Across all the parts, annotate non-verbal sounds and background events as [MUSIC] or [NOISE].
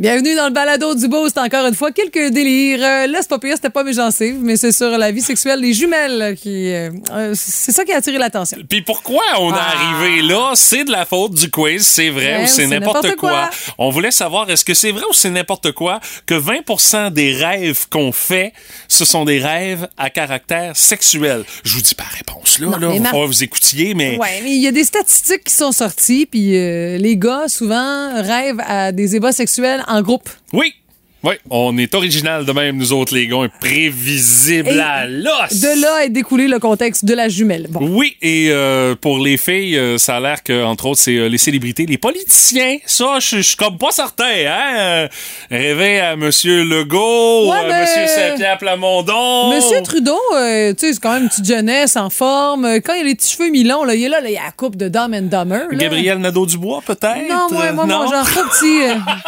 Bienvenue dans le balado du Boost. Encore une fois, quelques délires. Euh, là, c'est pas pire, c'était pas mes gencives, mais c'est sur la vie sexuelle des jumelles qui. euh, euh, c'est ça qui a attiré l'attention. Puis pourquoi on est Ah. arrivé là? C'est de la faute du quiz, c'est vrai Ouais, ou c'est c'est n'importe quoi? quoi. On voulait savoir, est-ce que c'est vrai ou c'est n'importe quoi que 20% des rêves qu'on fait, ce sont des rêves à caractère sexuel? Je vous dis pas réponse là, Non, là. Marc- falloir vous écoutiez, mais... Ouais, mais il y a des statistiques qui sont sorties, puis euh, les gars, souvent, rêvent à des ébats sexuels en groupe. Oui! Oui, on est original de même, nous autres, les gars, prévisible Et à l'os! De là est découlé le contexte de la jumelle. Bon. Oui, et euh, pour les filles, euh, ça a l'air que, entre autres, c'est euh, les célébrités, les politiciens. Ça, je suis comme pas certain, hein? Rêver à Monsieur Legault, Ouais, à Monsieur Saint-Pierre Plamondon. Monsieur Trudeau, tu sais, c'est quand même une petite jeunesse en forme. Quand il a les petits cheveux mi-longs, là, il est là, là, il y a la coupe de Dumb and Dumber. Gabriel Nadeau-Dubois, peut-être? Non, moi, moi, Non? moi, j'en trop petit.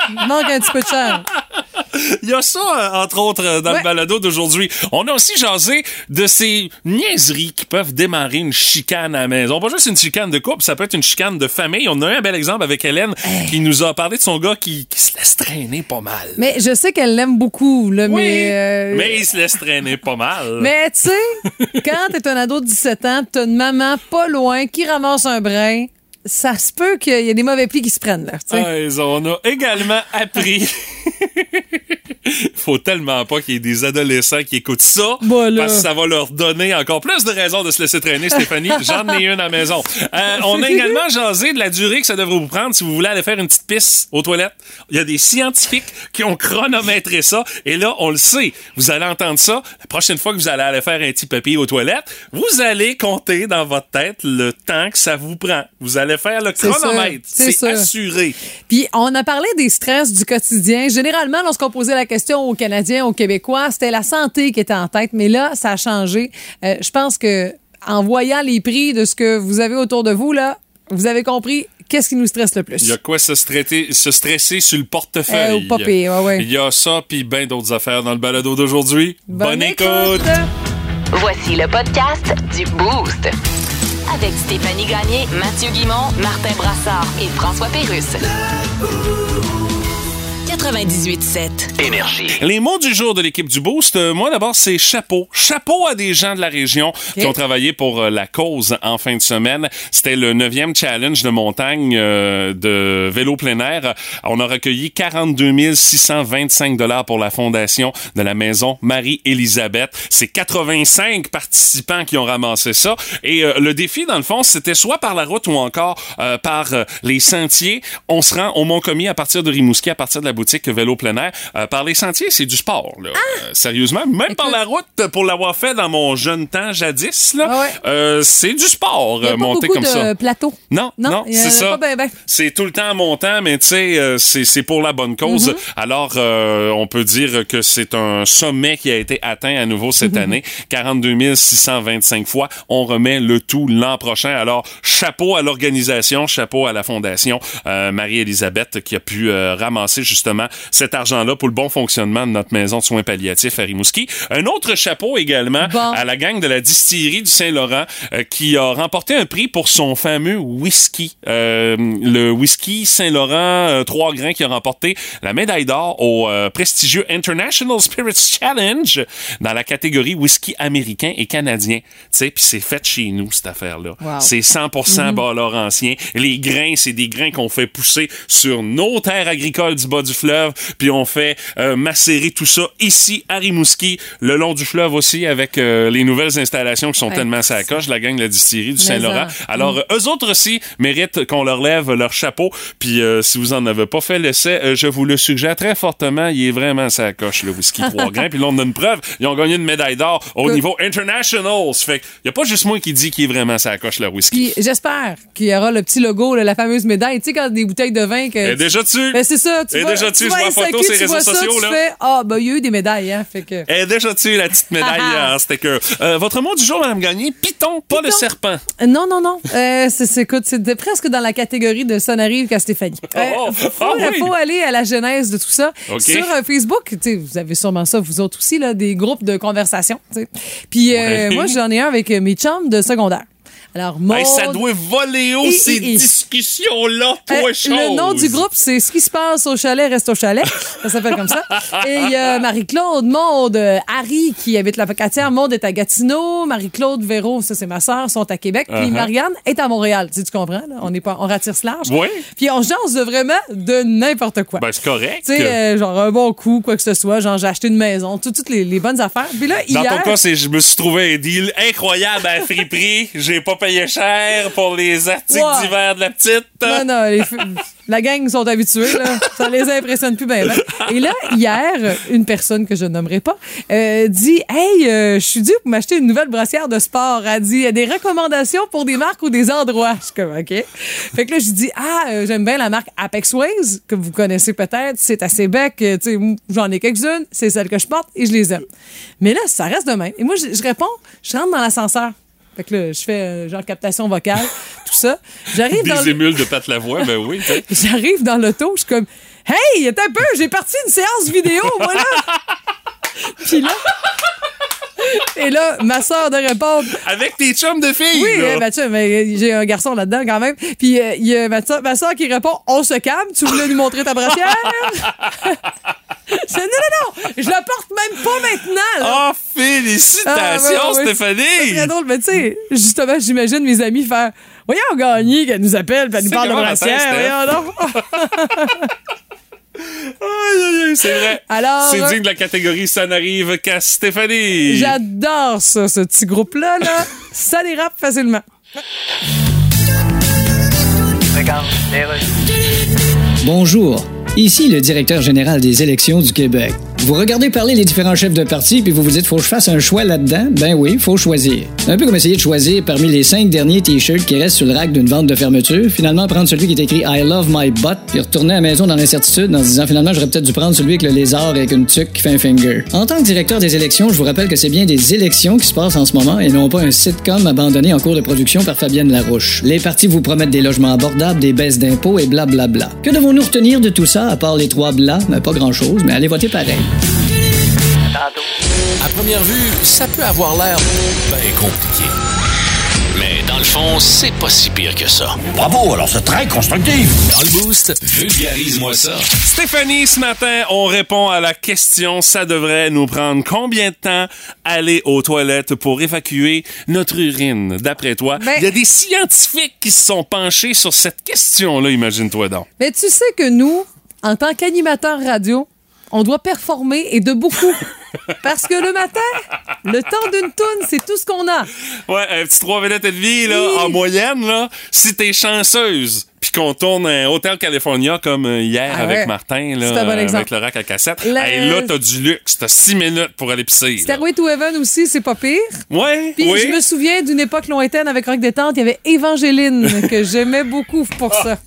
il manque un petit peu de chair. [LAUGHS] Il y a ça, euh, entre autres, euh, dans Ouais. le balado d'aujourd'hui. On a aussi jasé de ces niaiseries qui peuvent démarrer une chicane à la maison. Pas juste une chicane de couple, ça peut être une chicane de famille. On a eu un bel exemple avec Hélène qui nous a parlé de son gars qui, qui se laisse traîner pas mal. Mais je sais qu'elle l'aime beaucoup, là, Oui, mais... euh, mais il se laisse traîner pas mal. [LAUGHS] Mais tu sais, quand t'es un ado de 17 ans, t'as une maman pas loin qui ramasse un brin, ça se peut qu'il y ait des mauvais plis qui se prennent, là. Ouais, on a également appris. Faut tellement pas qu'il y ait des adolescents qui écoutent ça. Bah là. Parce que ça va leur donner encore plus de raisons de se laisser traîner, Stéphanie. [LAUGHS] J'en ai une à la maison. Euh, on a également jasé de la durée que ça devrait vous prendre si vous voulez aller faire une petite pisse aux toilettes. Il y a des scientifiques qui ont chronométré ça. Et là, on le sait. Vous allez entendre ça. La prochaine fois que vous allez aller faire un petit papier aux toilettes, vous allez compter dans votre tête le temps que ça vous prend. Vous allez faire le C'est chronomètre. c'est assuré. Puis on a parlé des stress du quotidien. Généralement, lorsqu'on posait la question aux Canadiens, aux Québécois, c'était la santé qui était en tête. Mais là, ça a changé. Euh, je pense que en voyant les prix de ce que vous avez autour de vous, là, vous avez compris qu'est-ce qui nous stresse le plus. Il y a quoi se, stresser, se stresser sur le portefeuille? Euh, ouais, ouais. Il y a ça, puis bien d'autres affaires dans le balado d'aujourd'hui. Bonne, écoute! Voici le podcast du Boost. Avec Stéphanie Gagné, Mathieu Guimont, Martin Brassard et François Pérusse. 98.7. Énergie. Les mots du jour de l'équipe du Boost, euh, moi d'abord, c'est chapeau. Chapeau à des gens de la région qui ont travaillé pour euh, la cause en fin de semaine. C'était le neuvième challenge de montagne euh, de vélo plein air. On a recueilli 42 625 dollars pour la fondation de la maison Marie-Élisabeth. C'est 85 participants qui ont ramassé ça. Et euh, le défi, dans le fond, c'était soit par la route ou encore euh, par euh, les sentiers. On se rend au Mont-Commis à partir de Rimouski, à partir de la boutique Vélo plein air. Euh, par les sentiers, c'est du sport. Là. Euh, sérieusement, même par la route, pour l'avoir fait dans mon jeune temps jadis, là, Ah ouais. euh, c'est du sport, monter comme de ça. plateaux. Non, non, c'est ça. ben, ben. C'est tout le temps en montant, mais tu sais, c'est pour la bonne cause. Mm-hmm. Alors, on peut dire que c'est un sommet qui a été atteint à nouveau cette Mm-hmm. année. 42 625 fois. On remet le tout l'an prochain. Alors, chapeau à l'organisation, chapeau à la fondation Marie-Élisabeth qui a pu ramasser justement cet argent-là pour le bon fonctionnement de notre maison de soins palliatifs à Rimouski. Un autre chapeau également Bon. à la gang de la distillerie du Saint-Laurent euh, qui a remporté un prix pour son fameux whisky. Euh, le whisky Saint-Laurent euh, trois grains qui a remporté la médaille d'or au euh, prestigieux International Spirits Challenge dans la catégorie whisky américain et canadien. Tu sais, puis c'est fait chez nous cette affaire-là. Wow. C'est 100% bas laurentien. Les grains, c'est des grains qu'on fait pousser sur nos terres agricoles du bas du fleuve, puis on fait euh, macérer tout ça ici à Rimouski, le long du fleuve aussi avec euh, les nouvelles installations qui sont Ouais. tellement sacoches, la gang de la distillerie du Saint-Laurent. Alors euh, eux autres aussi méritent qu'on leur lève leur chapeau. Puis euh, si vous en avez pas fait l'essai, euh, je vous le suggère très fortement, il est vraiment sacoche le whisky [LAUGHS] trois grains. Puis là on a une preuve, ils ont gagné une médaille d'or au Que- niveau international. Ça fait qu'il y a pas juste moi qui dit qu'il est vraiment sacoche le whisky. J'espère qu'il y aura le petit logo, là, la fameuse médaille. Tu sais, quand des bouteilles de vin que. Est déjà dessus. Ben, c'est ça. Tu vois, déjà tu vas vois la photo sur les tu réseaux vois ça, sociaux, tu là. fais, ah, ben, il y a eu des médailles, hein. Fait que. Elle est déjà dessus, la petite médaille en sticker. Euh, votre mot du jour, Madame Gagné, Python, pas le Python. serpent. Non, non, non. Euh, c'est, presque dans la catégorie de Ça n'arrive qu'à Stéphanie. Euh, Oh, faut, ah oui. faut aller à la genèse de tout ça. Sur euh, Facebook, tu vous avez sûrement ça, vous autres aussi, là, des groupes de conversation. tu. Puis euh, Ouais. moi, j'en ai un avec euh, mes chums de secondaire. Alors, Maude... Hey, ça doit voler haut, ces discussions-là, Euh, toi, chose. le nom du groupe, c'est Ce qui se passe au chalet reste au chalet. Ça s'appelle comme ça. Et il y a Marie-Claude, Maude, euh, Harry qui habite la Pocatière. Maude est à Gatineau. Marie-Claude, Véro, ça c'est ma sœur, sont à Québec. Puis Uh-huh. Marianne est à Montréal. Tu, sais, tu comprends? là? On, est pas, on ratire ce large. Oui. Puis on jase de vraiment de n'importe quoi. Ben, c'est correct. tu sais, euh, genre un bon coup, quoi que ce soit. Genre, j'ai acheté une maison, tout- toutes les, les bonnes affaires. Puis là, Dans hier... ton cas, c'est je me suis trouvé un deal incroyable à friperie. J'ai pas payé cher pour les articles d'hiver de la petite. Non, non, les la gang sont habitués, là. Ça les impressionne plus bien. Et là, hier, une personne que je nommerai pas euh, dit Hey, euh, je suis due pour m'acheter une nouvelle brassière de sport. Elle dit Il y a des recommandations pour des marques ou des endroits. Je suis comme OK. Fait que là, je dis Ah, euh, j'aime bien la marque Apex Ways, que vous connaissez peut-être. C'est assez bec. Tu sais, m- j'en ai quelques-unes. C'est celles que je porte et je les aime. Mais là, ça reste de même. Et moi, je, je réponds Je rentre dans l'ascenseur. Fait que là, je fais euh, genre captation vocale, [LAUGHS] tout ça. J'arrive dans Des le- émules de Pat Lavoie, ben oui. tu sais. [LAUGHS] J'arrive dans l'auto, je suis comme Hey, attends un peu, j'ai parti une séance vidéo, voilà! [LAUGHS] Puis là. Et là, ma soeur de répondre Avec tes chums de filles. Oui, là. euh, Mathieu, mais j'ai un garçon là-dedans quand même. Puis euh, il y a ma soeur, ma soeur qui répond On se calme, tu voulais nous montrer ta brassière? je dis, non, non, non, je la porte même pas maintenant, là. Oh, félicitations, Ah, ouais, ouais, ouais. C'est Stéphanie! très drôle, mais tu sais, justement, j'imagine mes amis faire Voyons, Gagné, qu'elle nous appelle, puis elle nous parle de brassière. [LAUGHS] c'est vrai. Alors, C'est digne de la catégorie Ça n'arrive qu'à Stéphanie. J'adore ça, ce petit groupe-là. Là. [LAUGHS] ça dérape facilement. Bonjour, ici le directeur général des élections du Québec. Vous regardez parler les différents chefs de parti puis vous vous dites faut que je fasse un choix là-dedans? Ben oui, faut choisir. Un peu comme essayer de choisir parmi les cinq derniers t-shirts qui restent sur le rack d'une vente de fermeture, finalement prendre celui qui est écrit I love my butt puis retourner à la maison dans l'incertitude en se disant finalement j'aurais peut-être dû prendre celui avec le lézard avec une tuque qui finger. En tant que directeur des élections, je vous rappelle que c'est bien des élections qui se passent en ce moment et non pas un sitcom abandonné en cours de production par Fabienne Larouche. Les partis vous promettent des logements abordables, des baisses d'impôts et blablabla. Que devons-nous retenir de tout ça à part les trois blas? Ben, pas grand-chose, mais allez voter pareil. À première vue, ça peut avoir l'air bien compliqué. Mais dans le fond, c'est pas si pire que ça. Bravo, alors c'est très constructif. Dans le boost, vulgarise-moi ça. Stéphanie, ce matin, on répond à la question ça devrait nous prendre combien de temps aller aux toilettes pour évacuer notre urine, d'après toi? Ben- Il y a des scientifiques qui se sont penchés sur cette question-là, imagine-toi donc. Mais tu sais que nous, en tant qu'animateurs radio, on doit performer et de beaucoup. [LAUGHS] Parce que le matin, le temps d'une toune, c'est tout ce qu'on a. Ouais, un petit 3 minutes et demie, là, Oui. en moyenne, là, si t'es chanceuse, puis qu'on tourne un Hotel California comme euh, hier Ah avec. Martin, là, C'est un bon euh, exemple. avec le rack à cassette, La- hey, là, t'as du luxe, t'as 6 minutes pour aller pisser. Stairway to Heaven aussi, c'est pas pire. Ouais, Puis oui. je me souviens d'une époque lointaine avec Rock Détente, il y avait Évangéline, [LAUGHS] que j'aimais beaucoup pour ça.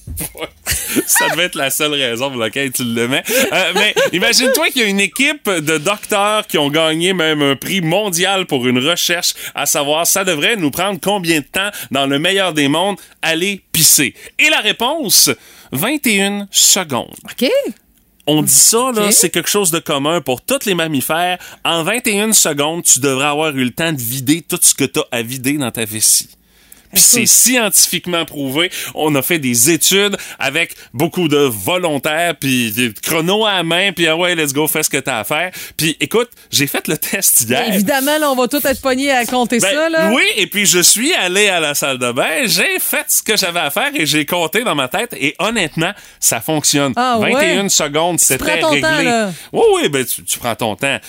Ça devait être la seule raison pour laquelle tu le mets. Euh, mais imagine-toi qu'il y a une équipe de docteurs qui ont gagné même un prix mondial pour une recherche à savoir ça devrait nous prendre combien de temps dans le meilleur des mondes aller pisser. Et la réponse 21 secondes. OK? On dit ça, là, c'est quelque chose de commun pour tous les mammifères. En 21 secondes, tu devrais avoir eu le temps de vider tout ce que tu as à vider dans ta vessie. Puis c'est scientifiquement prouvé. On a fait des études avec beaucoup de volontaires, puis des chronos à la main, puis ah ouais, let's go, fais ce que t'as à faire. Puis écoute, j'ai fait le test hier. Évidemment, là, on va tous être pognés à compter Ben, ça, là. Oui, et puis je suis allé à la salle de bain, j'ai fait ce que j'avais à faire et j'ai compté dans ma tête et honnêtement, ça fonctionne. Ah, 21 ouais? secondes, c'était réglé. temps, là. Oui, oui, ben tu, tu prends ton temps.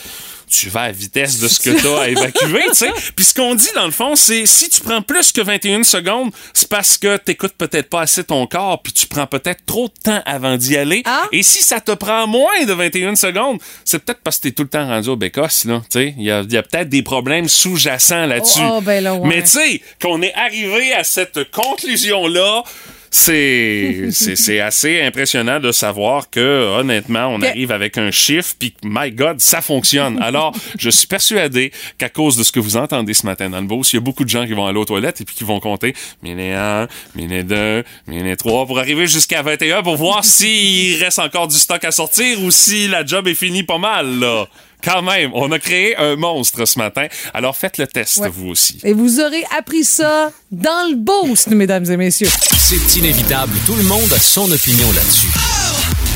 Tu vas à vitesse de ce que tu as à évacuer, tu sais. Puis ce qu'on dit, dans le fond, c'est si tu prends plus que 21 secondes, c'est parce que t'écoutes peut-être pas assez ton corps, puis tu prends peut-être trop de temps avant d'y aller. Ah. Et si ça te prend moins de 21 secondes, c'est peut-être parce que t'es tout le temps rendu au bécosse, là. Tu sais, il y a, il y a peut-être des problèmes sous-jacents là-dessus. Oh, oh, ben là, ouais. Mais tu sais, qu'on est arrivé à cette conclusion-là, c'est assez impressionnant de savoir que honnêtement on arrive avec un chiffre puis my God ça fonctionne. Alors je suis persuadé qu'à cause de ce que vous entendez ce matin dans le boss, il y a beaucoup de gens qui vont aller aux toilettes et puis qui vont compter minute 1, minute 2, minute 3 pour arriver jusqu'à 21 pour voir s'il reste encore du stock à sortir ou si la job est finie pas mal là. Quand même, on a créé un monstre ce matin. Alors faites le test, Ouais. vous aussi. Et vous aurez appris ça dans le boost, mesdames et messieurs. C'est inévitable. Tout le monde a son opinion là-dessus.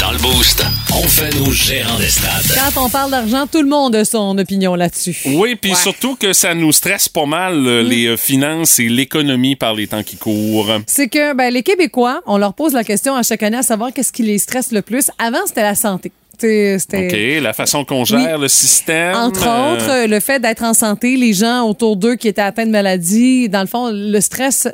Dans le Boost, on fait nos gérants d'estrade. Quand on parle d'argent, tout le monde a son opinion là-dessus. Oui, puis Ouais. surtout que ça nous stresse pas mal, euh, les euh, finances et l'économie par les temps qui courent. C'est que ben, les Québécois, on leur pose la question à chaque année à savoir qu'est-ce qui les stresse le plus. Avant, c'était la santé. C'était OK, la façon qu'on gère le système. Entre euh, autres, le fait d'être en santé, les gens autour d'eux qui étaient atteints de maladies, dans le fond, le stress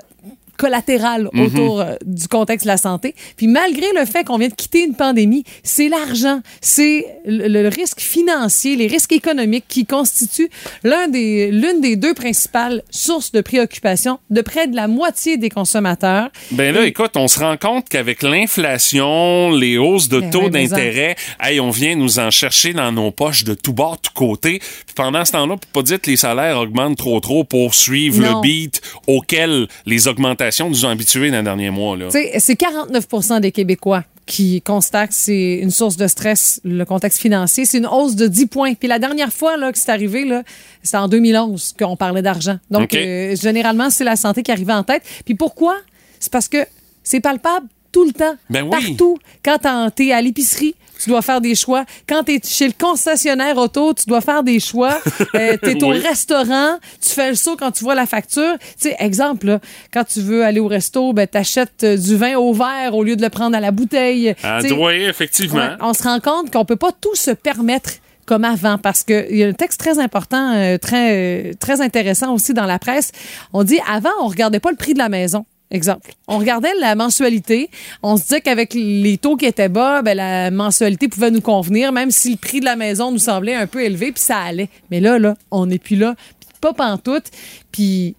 collatéral Mhm. autour euh, du contexte de la santé. Puis malgré le fait qu'on vient de quitter une pandémie, c'est l'argent, c'est le, le risque financier, les risques économiques qui constituent l'un des l'une des deux principales sources de préoccupation de près de la moitié des consommateurs. Ben là, écoute, on se rend compte qu'avec l'inflation, les hausses de Ben taux ouais, d'intérêt, hey, on vient nous en chercher dans nos poches de tout bord, tout côté. Puis pendant ce temps-là, pour pas dire que les salaires augmentent trop trop pour suivre Non. le beat auquel les augmentations nous habitués dans les derniers mois. Là. C'est 49% des Québécois qui constatent que c'est une source de stress, le contexte financier. C'est une hausse de 10 points. Puis la dernière fois là, que c'est arrivé, là, c'était en 2011 qu'on parlait d'argent. Donc, euh, généralement, c'est la santé qui arrivait en tête. Puis pourquoi? C'est parce que c'est palpable tout le temps, Ben oui. partout. Quand t'en- t'es à l'épicerie, tu dois faire des choix. Quand t'es chez le concessionnaire auto, tu dois faire des choix. [LAUGHS] Euh, t'es au Oui. restaurant, tu fais le saut quand tu vois la facture. Tu sais, exemple, là, quand tu veux aller au resto, ben, t'achètes euh, du vin au verre au lieu de le prendre à la bouteille. Ah, Tu oui, effectivement. ouais, on se rend compte qu'on peut pas tout se permettre comme avant parce que il y a un texte très important, euh, très euh, très intéressant aussi dans la presse. On dit avant on regardait pas le prix de la maison. Exemple. On regardait la mensualité. On se disait qu'avec les taux qui étaient bas, ben, la mensualité pouvait nous convenir, même si le prix de la maison nous semblait un peu élevé, puis ça allait. Mais là, là, on n'est plus là, puis pas pantoute. Puis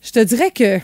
je te dirais que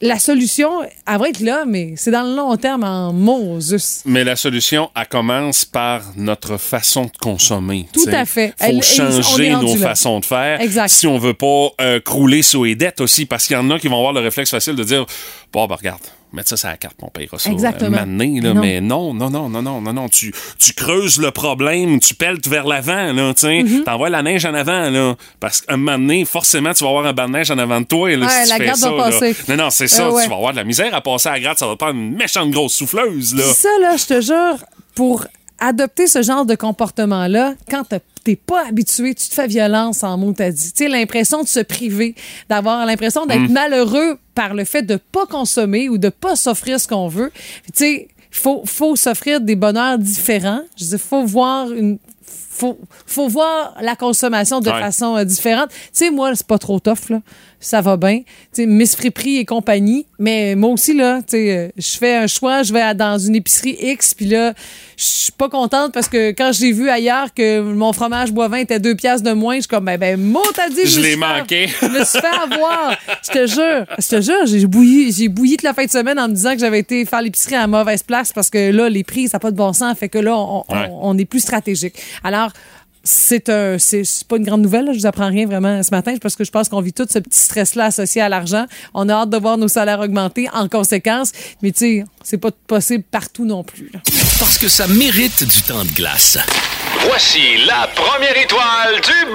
la solution, elle va être là, mais c'est dans le long terme en Moses. Mais la solution, elle commence par notre façon de consommer. Tout t'sais. à fait. Faut Elle- changer nos là. façons de faire. Exact. Si on veut pas euh, crouler sous les dettes aussi, parce qu'il y en a qui vont avoir le réflexe facile de dire, bon, ben regarde, mettre ça sur la carte, on payera ça. Exactement. euh, mané, là, Non. mais non, non, non, non, non, non, non. Tu, tu creuses le problème, tu pelles vers l'avant, là, tu sais. Mm-hmm. T'envoies la neige en avant, là. Parce qu'un moment donné, forcément, tu vas avoir un banc de neige en avant de toi, là, Ouais, si tu la fais ça, va là. passer. Non, non, c'est ça. Euh, ouais. Tu vas avoir de la misère à passer à la gratte, ça va prendre une méchante grosse souffleuse, là. Ça, là, je te jure, pour adopter ce genre de comportement-là, quand t'es pas habitué, tu te fais violence en mots, t'as dit. Tu sais, l'impression de se priver, d'avoir l'impression d'être Mm. malheureux par le fait de pas consommer ou de pas s'offrir ce qu'on veut. Tu sais, faut, faut s'offrir des bonheurs différents. Je veux dire, faut voir une faut, faut voir la consommation de Ouais. façon euh, différente. Tu sais, moi, c'est pas trop tough, là. Ça va bien. Tu sais, Miss Friperie et compagnie. Mais moi aussi, là, tu sais, euh, je fais un choix, je vais à- dans une épicerie X, puis là, je suis pas contente parce que quand j'ai vu ailleurs que mon fromage boivin était deux piastres de moins, je suis comme, ben, ben, mot t'as dit, Je l'ai manqué. je me suis fait avoir. Je te jure. Je te jure, j'ai bouilli, j'ai bouilli toute la fin de semaine en me disant que j'avais été faire l'épicerie à la mauvaise place parce que là, les prix, ça n'a pas de bon sens. Fait que là, on, on- Ouais. on est plus stratégique. Alors, c'est un, c'est pas une grande nouvelle. Je vous apprends rien vraiment ce matin parce que je pense qu'on vit tout ce petit stress-là associé à l'argent. On a hâte de voir nos salaires augmenter en conséquence. Mais tu sais, c'est pas possible partout non plus. Parce que ça mérite du temps de glace. Voici la première étoile du!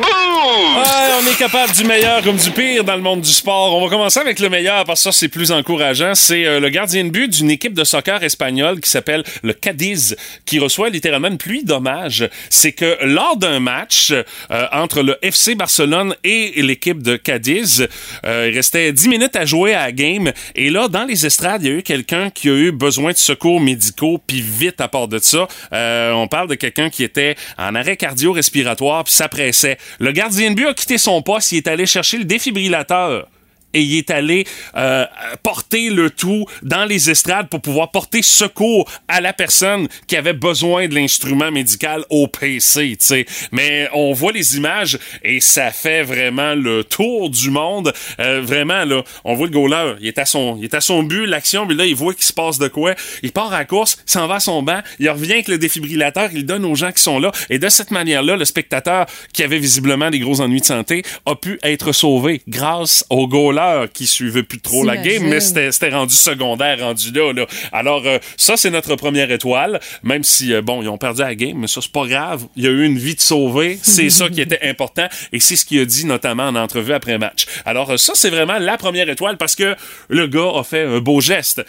Ouais, on est capable du meilleur comme du pire dans le monde du sport. On va commencer avec le meilleur parce que ça, c'est plus encourageant. C'est euh, le gardien de but d'une équipe de soccer espagnole qui s'appelle le Cadiz, qui reçoit littéralement une pluie d'hommages. C'est que lors d'un match euh, entre le FC Barcelone et l'équipe de Cadiz, euh, il restait 10 minutes à jouer à la game. Et là, dans les estrades, il y a eu quelqu'un qui a eu besoin de secours médicaux, puis vite à part de ça. On parle de quelqu'un qui était arrêt cardio-respiratoire, puis s'appressait. Le gardien de but a quitté son poste, il est allé chercher le défibrillateur et il est allé euh, porter le tout dans les estrades pour pouvoir porter secours à la personne qui avait besoin de l'instrument médical au PC, tu sais. Mais on voit les images et ça fait vraiment le tour du monde. Euh, vraiment, là, on voit le goaler, il est à son, il est à son but, l'action, mais là, il voit qu'il se passe de quoi. Il part à la course, s'en va à son banc, il revient avec le défibrillateur, il donne aux gens qui sont là. Et de cette manière-là, le spectateur qui avait visiblement des gros ennuis de santé a pu être sauvé grâce au goaler qui suivaient plus trop la game, mais c'était rendu secondaire, rendu là. là. Alors, euh, ça, c'est notre première étoile, même si, euh, bon, ils ont perdu la game, mais ça, c'est pas grave. Il y a eu une vie de sauvée. C'est ça qui était important, et c'est ce qu'il a dit notamment en entrevue après match. Alors, euh, ça, c'est vraiment la première étoile parce que le gars a fait un beau geste.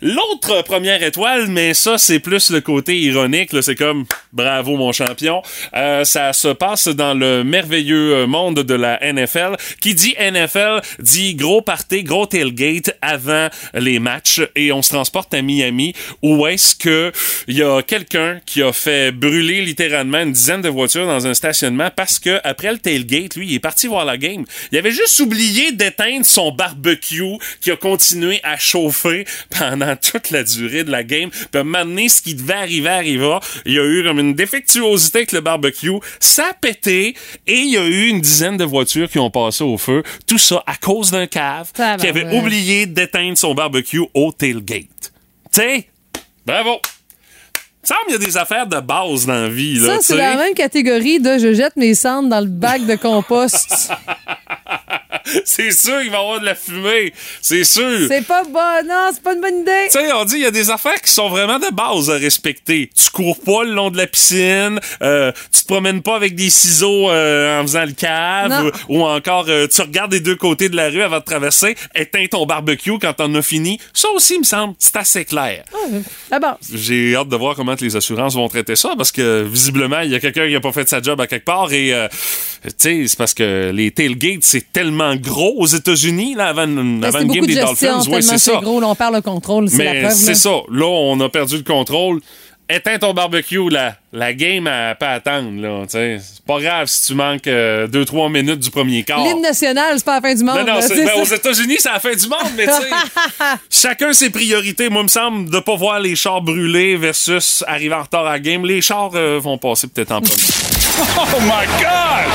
L'autre première étoile, mais ça, c'est plus le côté ironique. C'est comme bravo, mon champion. Euh, ça se passe dans le merveilleux euh, monde de la NFL. Qui dit NFL dit gros party, gros tailgate avant les matchs. Et on se transporte à Miami où est-ce que y a quelqu'un qui a fait brûler littéralement une dizaine de voitures dans un stationnement parce que après le tailgate, lui, il est parti voir la game. Il avait juste oublié d'éteindre son barbecue qui a continué à chauffer pendant toute la durée de la game. Puis donné, ce qui devait arriver arriva. Il y a eu comme une défectuosité avec le barbecue. Ça a pété et il y a eu une dizaine de voitures qui ont passé au feu. Tout ça à cause d'un cave qui avait Tabarouette. oublié d'éteindre son barbecue au tailgate. Tu sais, bravo! Semble qu'il y a des affaires de base dans la vie. Là, Ça, c'est la même catégorie de je jette mes cendres dans le bac de compost. [LAUGHS] [LAUGHS] C'est sûr qu'il va y avoir de la fumée. C'est sûr. c'est pas bon. Non, c'est pas une bonne idée. Tu sais, on dit il y a des affaires qui sont vraiment de base à respecter. Tu cours pas le long de la piscine, euh, tu te promènes pas avec des ciseaux euh, en faisant le cave, ou, ou encore euh, tu regardes des deux côtés de la rue avant de traverser, éteins ton barbecue quand t'en as fini. Ça aussi, il me semble, c'est assez clair. La base. J'ai hâte de voir comment les assurances vont traiter ça parce que visiblement, il y a quelqu'un qui a pas fait sa job à quelque part et euh, tu sais, c'est parce que les tailgates, c'est tellement gros aux États-Unis là avant, avant beaucoup game de des gestion, Dolphins. Tellement c'est ça. gros. là, on perd le contrôle. C'est la preuve. c'est ça. Là, on a perdu le contrôle. Éteins ton barbecue, la, la game à pas attendre. Là, c'est pas grave si tu manques 2-3 minutes du premier quart. L'hymne national, c'est pas la fin du monde. Non, non, là, ben, aux États-Unis, c'est la fin du monde, mais tu sais, [LAUGHS] chacun ses priorités. Moi, il me semble de pas voir les chars brûler versus arriver en retard à la game. Les chars euh, vont passer peut-être en premier. [LAUGHS] Oh my God!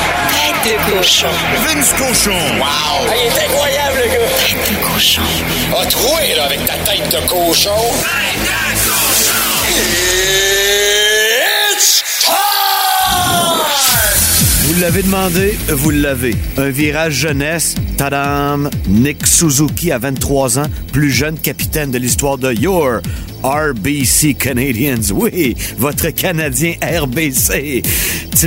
Tête de cochon. Vince Cochon. Wow! Ah, il est incroyable, le gars! Tête de cochon. A troué, là, avec ta tête de cochon. De l'avez demandé, vous l'avez. Un virage jeunesse, tadam! Nick Suzuki à 23 ans, plus jeune capitaine de l'histoire de Your RBC Canadiens. Oui, votre Canadien RBC.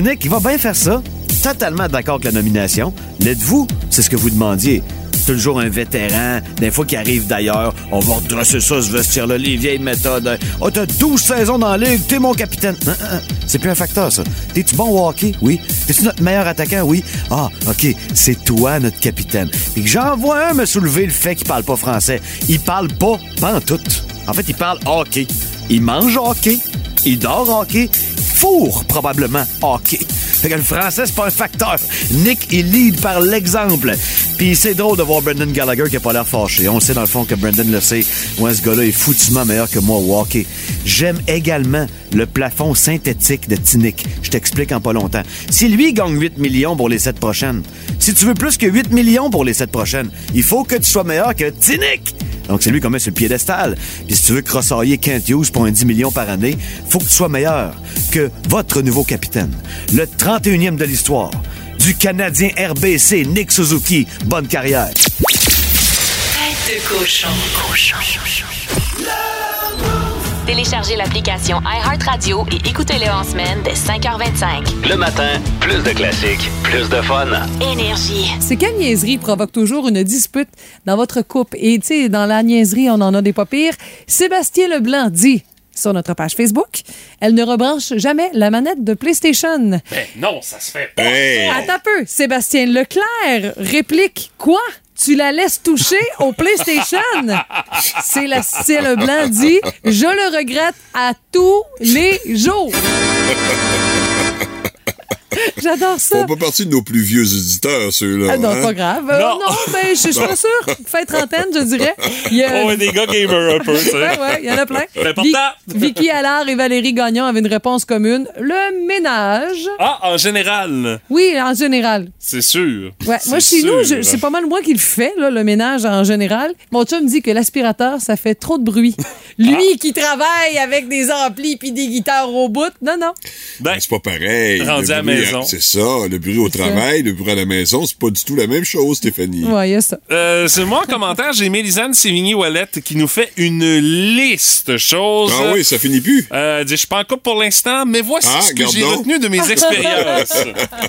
Nick, il va bien faire ça. Totalement d'accord avec la nomination. L'êtes-vous? C'est ce que vous demandiez. Toujours un vétéran, des fois qui arrive d'ailleurs. On va redresser ça, ce vestiaire-là, les vieilles méthodes. Oh, t'as 12 saisons dans la ligue, t'es mon capitaine. Hein, hein, C'est plus un facteur, ça. T'es-tu bon au hockey? Oui. T'es-tu notre meilleur attaquant? Oui. Ah, OK. C'est toi, notre capitaine. Puis que j'en vois un me soulever le fait qu'il parle pas français. Il parle pas pantoute. En fait, il parle hockey. Il mange hockey. Il dort hockey. Four, probablement, hockey. Fait que le français, c'est pas un facteur. Nick, il lead par l'exemple. Puis c'est drôle de voir Brendan Gallagher qui a pas l'air fâché. On sait dans le fond que Brendan le sait. Moi, ce gars-là est foutument meilleur que moi au hockey. J'aime également le plafond synthétique de Tinick. Je t'explique en pas longtemps. Si lui gagne 8 millions pour les 7 prochaines, si tu veux plus que 8 millions pour les 7 prochaines, il faut que tu sois meilleur que Tinick. Donc, c'est lui qu'on met sur le piédestal. Puis si tu veux crossailler Kent pour un 10 millions par année, faut que tu sois meilleur que votre nouveau capitaine. Le 31e de l'histoire. Du Canadien RBC, Nick Suzuki. Bonne carrière. Cochon. Cochon. Téléchargez l'application iHeartRadio et écoutez-le en semaine dès 5h25. Le matin, plus de classiques, plus de fun. Énergie. C'est quelle niaiserie provoque toujours une dispute dans votre couple? Et tu sais, dans la niaiserie, on en a des pas pires. Sébastien Leblanc dit sur notre page Facebook, elle ne rebranche jamais la manette de PlayStation. Ben non, ça se fait pas. Hey! Attends un peu, Sébastien Leclerc réplique quoi? Tu la laisses toucher au PlayStation? C'est la Sébastien Leblanc dit Je le regrette à tous les jours. [LAUGHS] J'adore ça. Font pas partie de nos plus vieux auditeurs, ceux-là. Ah non, hein? pas grave. Euh, Non. non, ben, je suis pas sûre. Fait trentaine, je dirais. Il y a- Oh, des gars gamers un peu, tu sais. Ouais, ouais, il y en a plein. C'est important. Vi- Vicky Allard et Valérie Gagnon avaient une réponse commune. Le ménage. Ah, en général, Oui, en général. c'est sûr. Ouais, moi, chez nous, sûr. c'est pas mal moi qui le fais, là, le ménage en général. Mon chum me dit que l'aspirateur, ça fait trop de bruit. [LAUGHS] Lui Ah. qui travaille avec des amplis puis des guitares au bout, non, non. Ben, C'est pas pareil. Rendu Le à la bruit, maison. C'est ça. Le bruit au travail, le bruit à la maison, c'est pas du tout la même chose, Stéphanie. Ouais, il y a ça. Euh, c'est moi en commentaire, j'ai Mélisande Sévigny-Ouellette qui nous fait une liste de choses. Ah oui, ça finit plus. Euh, dit, je suis pas en couple pour l'instant, mais voici Ah, ce que j'ai retenu de mes [LAUGHS] expériences.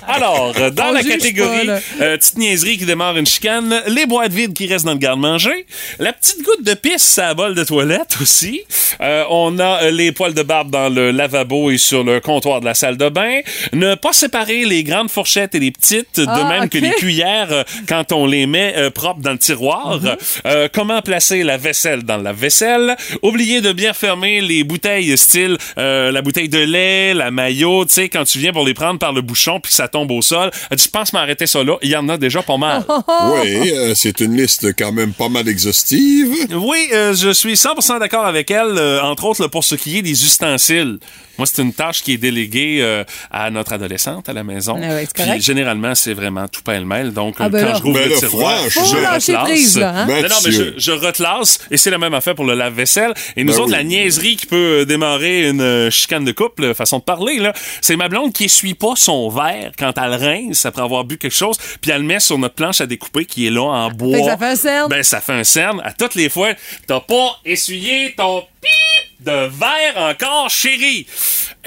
Alors, euh, dans On la catégorie pas, euh, petite niaiserie qui démarre une chicane, les boîtes vides qui restent dans le garde-manger, la petite goutte de pisse à la bol de toilette aussi. Euh, on a euh, les poils de barbe dans le lavabo et sur le comptoir de la salle de bain. Ne pas séparer les grandes fourchettes et les petites, de Ah, même que les cuillères euh, quand on les met euh, propres dans le tiroir. Mhm. Euh, comment placer la vaisselle dans la vaisselle? Oubliez de bien fermer les bouteilles style euh, la bouteille de lait, la maillot, tu sais, quand tu viens pour les prendre par le bouchon puis que ça tombe au sol. Je pense m'arrêter ça là? Il y en a déjà pas mal. [LAUGHS] Oui, euh, c'est une liste quand même pas mal exhaustive. Oui, euh, je suis 100% d'accord avec elle, euh, entre autres là, pour ce qui est des ustensiles. Moi, c'est une tâche qui est déléguée euh, à notre adolescente à la maison. Ah ouais, c'est Puis, correct. généralement, c'est vraiment tout pêle-mêle. Donc, Ah ben quand là. je rouvre Ben le là, tiroir, je lâcher reclasse. prise, là, hein? Non, non, mais je, je reclasse et c'est la même affaire pour le lave-vaisselle. Et nous Ben autres, oui. la niaiserie qui peut euh, démarrer une euh, chicane de couple, euh, façon de parler, là, c'est ma blonde qui essuie pas son verre quand elle rince après avoir bu quelque chose, puis elle le met sur notre planche à découper qui est là en bois. Ça fait un cerne. Ben, ça fait un cerne. À toutes les fois, t'as pas essuyé ton pip de verre encore, chérie.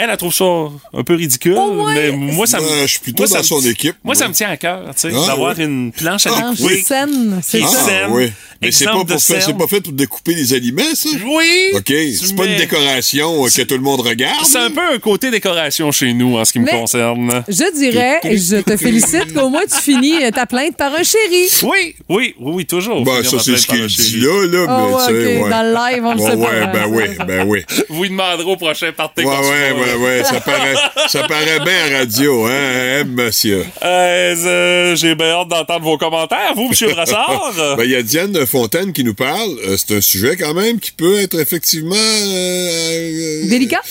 Elle, elle trouve ça un peu ridicule, Oh, ouais. mais moi, ça me. Ben, je suis plutôt moi, ça dans me- son équipe, Moi, ça me tient à cœur, tu sais, Ah, d'avoir ouais. une planche à découper. saine, c'est saine. oui. Mais c'est pas, pour faire- c'est pas fait pour découper les aliments, ça? Oui! OK. C'est pas une décoration euh, que tout le monde regarde. C'est un peu un côté décoration chez nous, en ce qui me concerne. Je dirais, et je te félicite qu'au moins tu finis euh, ta plainte par un chéri. Oui, oui, oui, oui, toujours. Ben, ça, c'est ce qu'il dit là, là, Ah mais tu sais, ok, ouais. dans le live, on le sait pas. ben oui, ben oui. [LAUGHS] Vous lui demanderez au prochain. Ouais, se ouais, ouais, ça paraît, ça paraît bien à radio, hein, hein, monsieur. Euh, J'ai bien hâte d'entendre vos commentaires, vous, M. Brassard. [LAUGHS] Ben, il y a Diane Fontaine qui nous parle. Euh, c'est un sujet quand même qui peut être effectivement euh, euh, Délicat?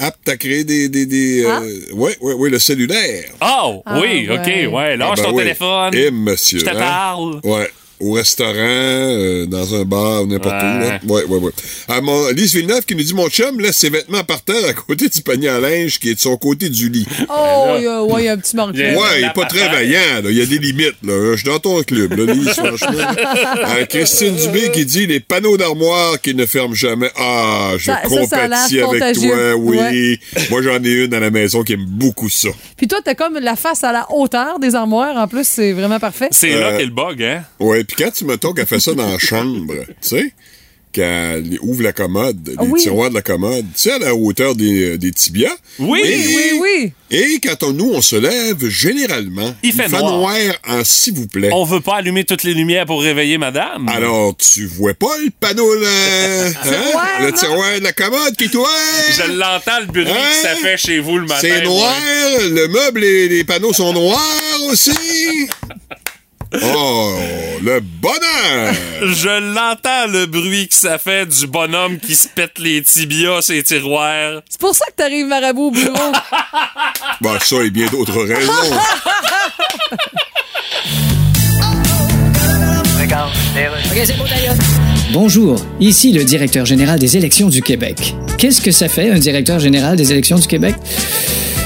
apte à créer des, des, des Ah. euh, ouais, ouais, ouais, le cellulaire. Oh, Ah, oui, ouais. OK, ouais. Lâche Ah, ben ton oui. téléphone. Eh, monsieur. Je te hein? parle. Ouais. Au restaurant, euh, dans un bar, n'importe où. Là. Ouais, ouais, ouais. Ah, mon, Lise Villeneuve qui nous dit Mon chum laisse ses vêtements par terre à côté du panier à linge qui est de son côté du lit. Oh, il y a, ouais, il y a un petit Il marqueur. Ouais, il est pas très vaillant, là. Il y a des limites, là. Je suis dans ton club, là, Lise, [LAUGHS] franchement. Euh, Christine Dubé qui dit les panneaux d'armoire qui ne ferment jamais. Ah, je Ça- compatis avec contagieux. toi, oui. Ouais. Moi, j'en ai une à la maison qui aime beaucoup ça. Puis toi, t'as comme la face à la hauteur des armoires. En plus, c'est vraiment parfait. C'est Euh, là qu'est le bug, hein? Ouais, puis quand tu mettons qu'elle fait ça dans la chambre, tu sais, qu'elle ouvre la commode, les oui. tiroirs de la commode, tu sais, à la hauteur des, euh, des tibias. Oui, Et- Oui, oui. Et quand on, nous, on se lève, généralement, Il fait noir. noir en s'il vous plaît. On veut pas allumer toutes les lumières pour réveiller madame. Alors, tu vois pas le panneau, là, hein? [LAUGHS] Le tiroir de la commode qui est ouvert? Je l'entends, le bruit Hein? que ça fait chez vous le matin. C'est noir, moi. le meuble et les panneaux sont noirs aussi. [LAUGHS] Oh, le bonheur! [LAUGHS] Je l'entends, le bruit que ça fait du bonhomme qui se pète les tibias, ses tiroirs. C'est pour ça que t'arrives marabout au bureau. [LAUGHS] Bah, ça et bien d'autres raisons. Bonjour, ici le directeur général des élections du Québec. Qu'est-ce que ça fait, un directeur général des élections du Québec?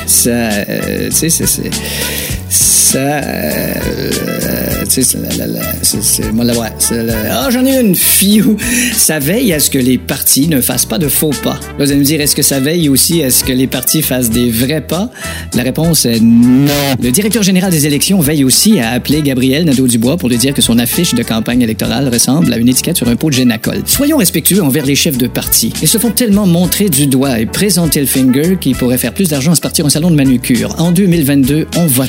Ça, euh, tu sais, c'est... c'est- Ça, euh, c'est moi, ouais, Ah, j'en ai une, fiou. Ça veille à ce que les partis ne fassent pas de faux pas. Vous allez me dire, est-ce que ça veille aussi à ce que les partis fassent des vrais pas? La réponse est non. Le directeur général des élections veille aussi à appeler Gabriel Nadeau-Dubois pour lui dire que son affiche de campagne électorale ressemble à une étiquette sur un pot de Génacol. Soyons respectueux envers les chefs de parti. Ils se font tellement montrer du doigt et présenter le finger qu'ils pourraient faire plus d'argent à se partir un salon de manucure. En 2022, on vote.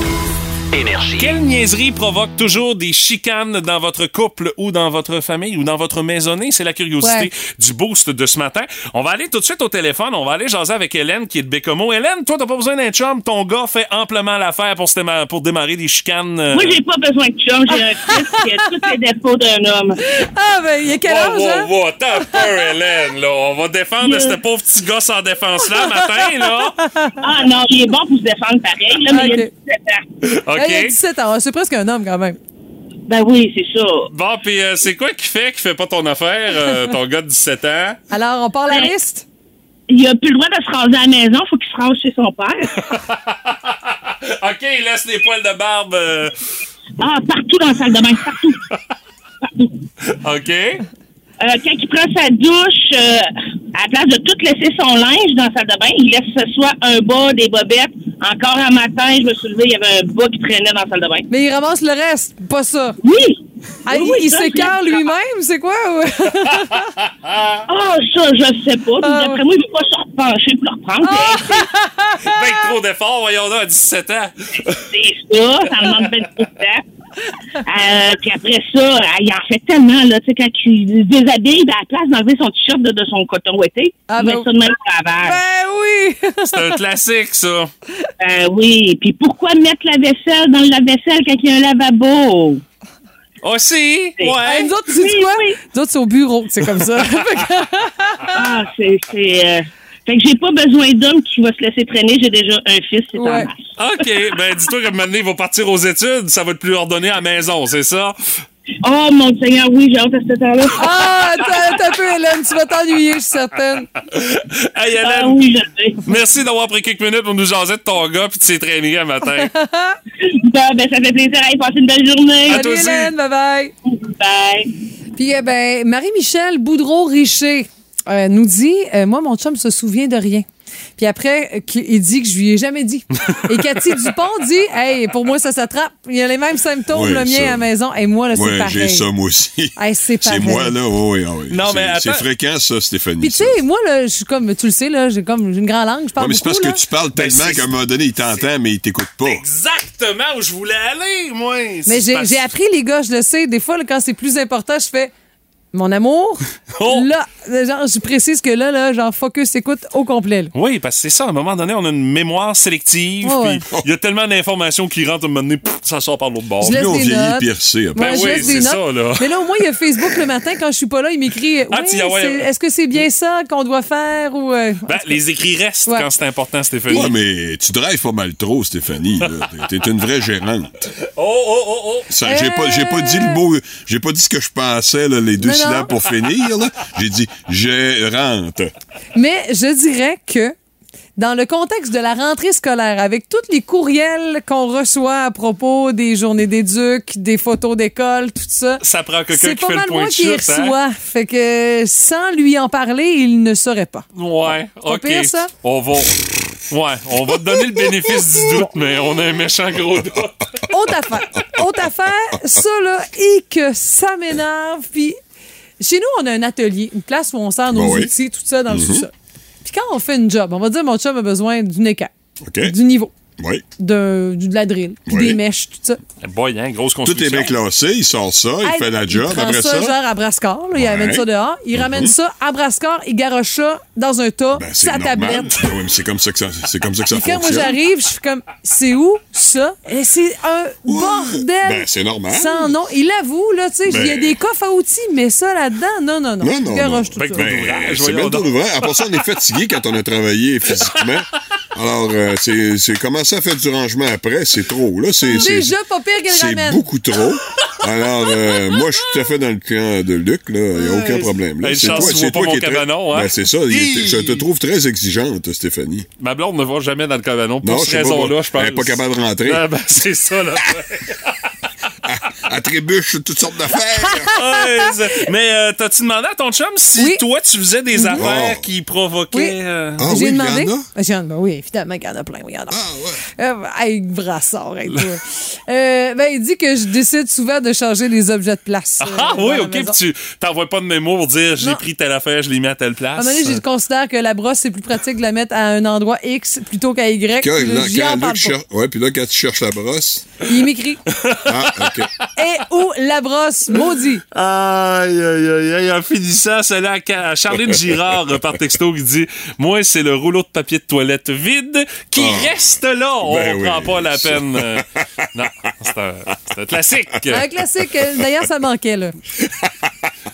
Énergie. Quelle niaiserie provoque toujours des chicanes dans votre couple ou dans votre famille ou dans votre maisonnée? C'est la curiosité Ouais. du boost de ce matin. On va aller tout de suite au téléphone. On va aller jaser avec Hélène qui est de Bécomo. Hélène, toi, t'as pas besoin d'un chum. Ton gars fait amplement l'affaire pour, démarrer des chicanes. euh, Moi, j'ai pas besoin de chum. J'ai un fils qui a tous les défauts d'un homme. Ah, ben, il a quel âge, Wow, hein? wow, wow, t'as peur, Hélène, là. On va défendre Yeah. ce pauvre petit gars sans défense-là matin, là. Ah non, il est bon pour se défendre pareil, là, mais il a Ok. 17 ans. Ah, Il a OK. 17 ans. C'est presque un homme, quand même. Ben oui, c'est ça. Bon, puis euh, c'est quoi qui fait qu'il fait pas ton affaire, euh, [LAUGHS] ton gars de 17 ans? Alors, on part la Ben, liste? Il a plus le droit de se raser à la maison. Faut qu'il se rase chez son père. [LAUGHS] OK, il laisse les poils de barbe. euh, Ah, partout dans la salle de bain. Partout. [LAUGHS] OK. Euh, quand il prend sa douche, euh, à la place de tout laisser son linge dans la salle de bain, il laisse ce soit un bas, des bobettes. Encore un matin, je me suis levée, il y avait un bas qui traînait dans la salle de bain. Mais il ramasse le reste, pas ça. Oui! Ah, Oui, il s'écarte lui-même, c'est quoi? [LAUGHS] Ah, ça, je sais pas. Ah, D'après moi, il veut pas se repencher pour le reprendre. [LAUGHS] Ben, trop d'efforts, voyons donc, à 17 ans. C'est ça, ça demande bien trop de temps. Euh, puis après ça, euh, il en fait tellement, là, tu sais, quand il se déshabille, ben, à la place d'enlever son t-shirt de, de son coton ouetté, Ah, il ben met ça de même au lavage. Ben oui! C'est un classique, ça. Euh, oui, puis pourquoi mettre la vaisselle dans le lave-vaisselle quand il y a un lavabo? Aussi? Ouais. nous autres, Oui, quoi? oui. Nous autres, c'est au bureau, c'est comme ça. [LAUGHS] Ah, c'est... c'est euh, Fait que j'ai pas besoin d'homme qui va se laisser traîner, j'ai déjà un fils, c'est Ouais. en masse. OK, ben dis-toi que maintenant, il va partir aux études, ça va être plus ordonné à la maison, c'est ça? Oh, mon Seigneur, oui, j'ai hâte à ce temps-là. ah, t'as un peu, Hélène, tu vas t'ennuyer, je suis certaine. Hey, Ah Hélène, oui, je sais. merci d'avoir pris quelques minutes pour nous jaser de ton gars puis de ses traîneries un matin. [LAUGHS] Ben, ça fait plaisir. Allez, passez une belle journée. À toi Salut, aussi. Hélène, bye-bye. Bye. Puis, eh ben, Marie-Michel Boudreau-Richer euh, nous dit euh, Moi, mon chum se souvient de rien. Puis après, il dit que je lui ai jamais dit. Et Cathy [LAUGHS] Dupont dit Hey, pour moi, ça s'attrape. Il y a les mêmes symptômes, Oui, le mien ça. à la maison. Et moi, là, c'est Ouais, pareil. j'ai ça, moi aussi. Hey, c'est C'est pareil. moi, là. Oui, oui, oui. Non, C'est- C'est fréquent, ça, Stéphanie. Puis tu sais, moi, là, je suis comme, tu le sais, là, j'ai comme j'ai une grande langue, je parle Ouais, mais c'est parce que tu parles tellement Ben, c'est- qu'à un moment donné, il t'entend, mais il t'écoute pas. Exactement où je voulais aller, moi. Mais C'est j'ai parce- j'ai appris, les gars, je le sais, des fois, là, quand c'est plus important, je fais mon amour? [LAUGHS] Oh! Là, genre, je précise que là, là, genre, focus, écoute au complet. là. Oui, parce que c'est ça. À un moment donné, on a une mémoire sélective. Puis Il y a tellement d'informations qui rentrent, à un moment donné, pff, ça sort par l'autre bord. Je on des vieillit. Ouais, Ben oui, c'est ça, là. Mais là, au moins, il y a Facebook le matin, quand je suis pas là, il m'écrit Ah, Oui, ouais. Est-ce que c'est bien ça qu'on doit faire ou. euh, Ben, les écrits restent Ouais. quand c'est important, Stéphanie. Ouais, mais tu drives pas mal trop, Stéphanie. [LAUGHS] T'es une vraie gérante. Oh, oh, oh, oh. Ça, J'ai pas, j'ai pas dit le mot, j'ai pas dit ce que je pensais, là, les deux Non, syllabes pour finir. là. J'ai dit gérante. Mais je dirais que. Dans le contexte de la rentrée scolaire, avec tous les courriels qu'on reçoit à propos des journées d'éduc, des photos d'école, tout ça, Ça prend quelqu'un c'est qui pas fait mal le point moi de qui chute, hein? reçois. Fait que sans lui en parler, il ne saurait pas. Ouais, OK. pire, ça? On va... Ouais, on va te donner le bénéfice du doute, mais on a un méchant gros doute. Autre affaire. Autre affaire, ça là, et que ça m'énerve. Puis chez nous, on a un atelier, une place où on sert nos oui. outils, tout ça dans le sous-sol. Puis quand on fait une job, on va dire mon chum a besoin d'une équerre, du niveau, Oui. de, du- de la drill, puis Oui. des mèches, tout ça. Boy, hein, grosse Tout est construction. bien classé, il sort ça, il Hey, fait la job. prend Après ça, ça, genre à Brascar, là, il amène ça dehors. Il ramène ça à Brascar, il garoche ça dans un tas, ben, sa normal. tablette. Ben oui, mais c'est comme ça que ça, c'est comme ça, que ça Puis quand moi fonctionne. j'arrive, je suis comme, c'est où ça? Et c'est un bordel. Ben, c'est normal. Sans nom. Il avoue, là, tu sais, il y a Ben- des coffres à outils, mais ça là-dedans, non, non, non. Non, non, Il garoche non. Ben, c'est même pas donc. ouvrage. Après ça, on est fatigué quand on a travaillé physiquement. [LAUGHS] Alors, euh, c'est, c'est commencer à faire du rangement après, c'est trop. Là, c'est, c'est, Déjà pas pire qu'elle c'est ramène. beaucoup trop. Alors, euh, moi, je suis tout à fait dans le camp de Luc, là. Il n'y a aucun problème. Là. Hey, C'est toi, c'est toi mon qui es très- cabanon, hein? Ben, c'est ça. Hi! Je te trouve très exigeante, Stéphanie. Ma blonde ne va jamais dans le cabanon pour Non, cette raison-là, je pense. Elle est pas capable de rentrer. Ah, ben, c'est ça, là. [LAUGHS] Elle trébuche toutes sortes d'affaires. [LAUGHS] Ouais, mais euh, t'as-tu demandé à ton chum si Oui. toi, tu faisais des affaires Oh. qui provoquaient... Oui. euh, Ah J'ai oui, il y en demandé. a? Oui, évidemment qu'il y en a plein. Oui, il y en a. Ah, ouais. Euh, hey, brassard, hey, toi. Euh, ben, il dit que je décide souvent de changer les objets de place. Ah oui, ok, puis tu t'envoies pas de mémo pour dire j'ai pris telle affaire, je l'ai mis à telle À un place. moment donné, je considère que la brosse, c'est plus pratique de la mettre à un endroit X plutôt qu'à Y. Quand, là, quand, là, tu cherches- ouais, puis là, quand tu cherches la brosse. Il m'écrit. Ah, OK. [LAUGHS] Et où la brosse, maudit. Aïe, aïe, aïe, aïe, en finissant, c'est là à Charline Girard par texto qui dit Moi, c'est le rouleau de papier de toilette vide qui Ah. reste là. On Ben oui, prend pas la ça. peine. euh, non, c'est un, c'est un classique. Un classique. euh, D'ailleurs, ça manquait, là.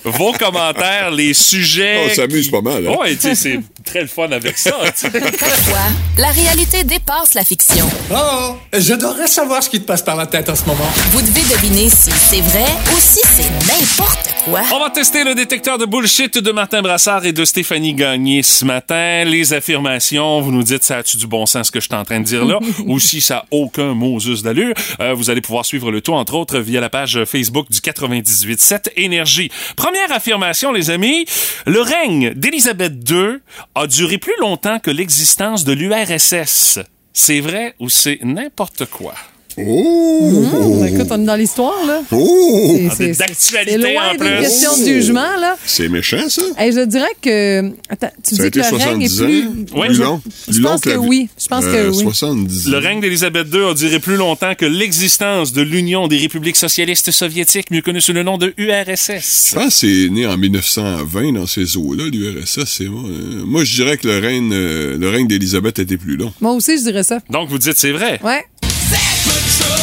Vos commentaires, les sujets. On s'amuse qui- pas mal, hein? Ouais, tu sais, c'est très le fun avec ça. Parfois, [LAUGHS] la réalité dépasse la fiction. Oh, j'adorerais savoir ce qui te passe par la tête en ce moment. Vous devez deviner si c'est vrai ou si c'est n'importe quoi. On va tester le détecteur de bullshit de Martin Brassard et de Stéphanie Gagné ce matin. Les affirmations, vous nous dites ça a-tu du bon sens ce que je suis en train de dire là? [LAUGHS] Ou si ça a aucun mot juste d'allure? Euh, vous allez pouvoir suivre le tout entre autres via la page Facebook du 98.7 Énergie. Première affirmation les amis, le règne d'Élisabeth II a duré plus longtemps que l'existence de l'URSS. C'est vrai ou c'est n'importe quoi? Oh! Ben, écoute, on est dans l'histoire, là. Oh! C'est- Ah, d'actualité C'est loin en d'une plus. question de jugement, là. C'est méchant, ça? Hey, je dirais que. Attends, tu Ça dis que le règne est 70 plus. Ouais. Plus Je- long? je Plus long pense que la- oui. Je pense que Euh, oui. 70 Le règne d'Élisabeth II a duré plus longtemps que l'existence de l'Union des républiques socialistes soviétiques, mieux connue sous le nom de URSS. Je pense que c'est né en 1920 dans ces eaux-là, l'URSS. C'est moi. euh, moi, je dirais que le règne, euh, le règne d'Élisabeth était plus long. Moi aussi, je dirais ça. Donc, vous dites c'est vrai? Ouais.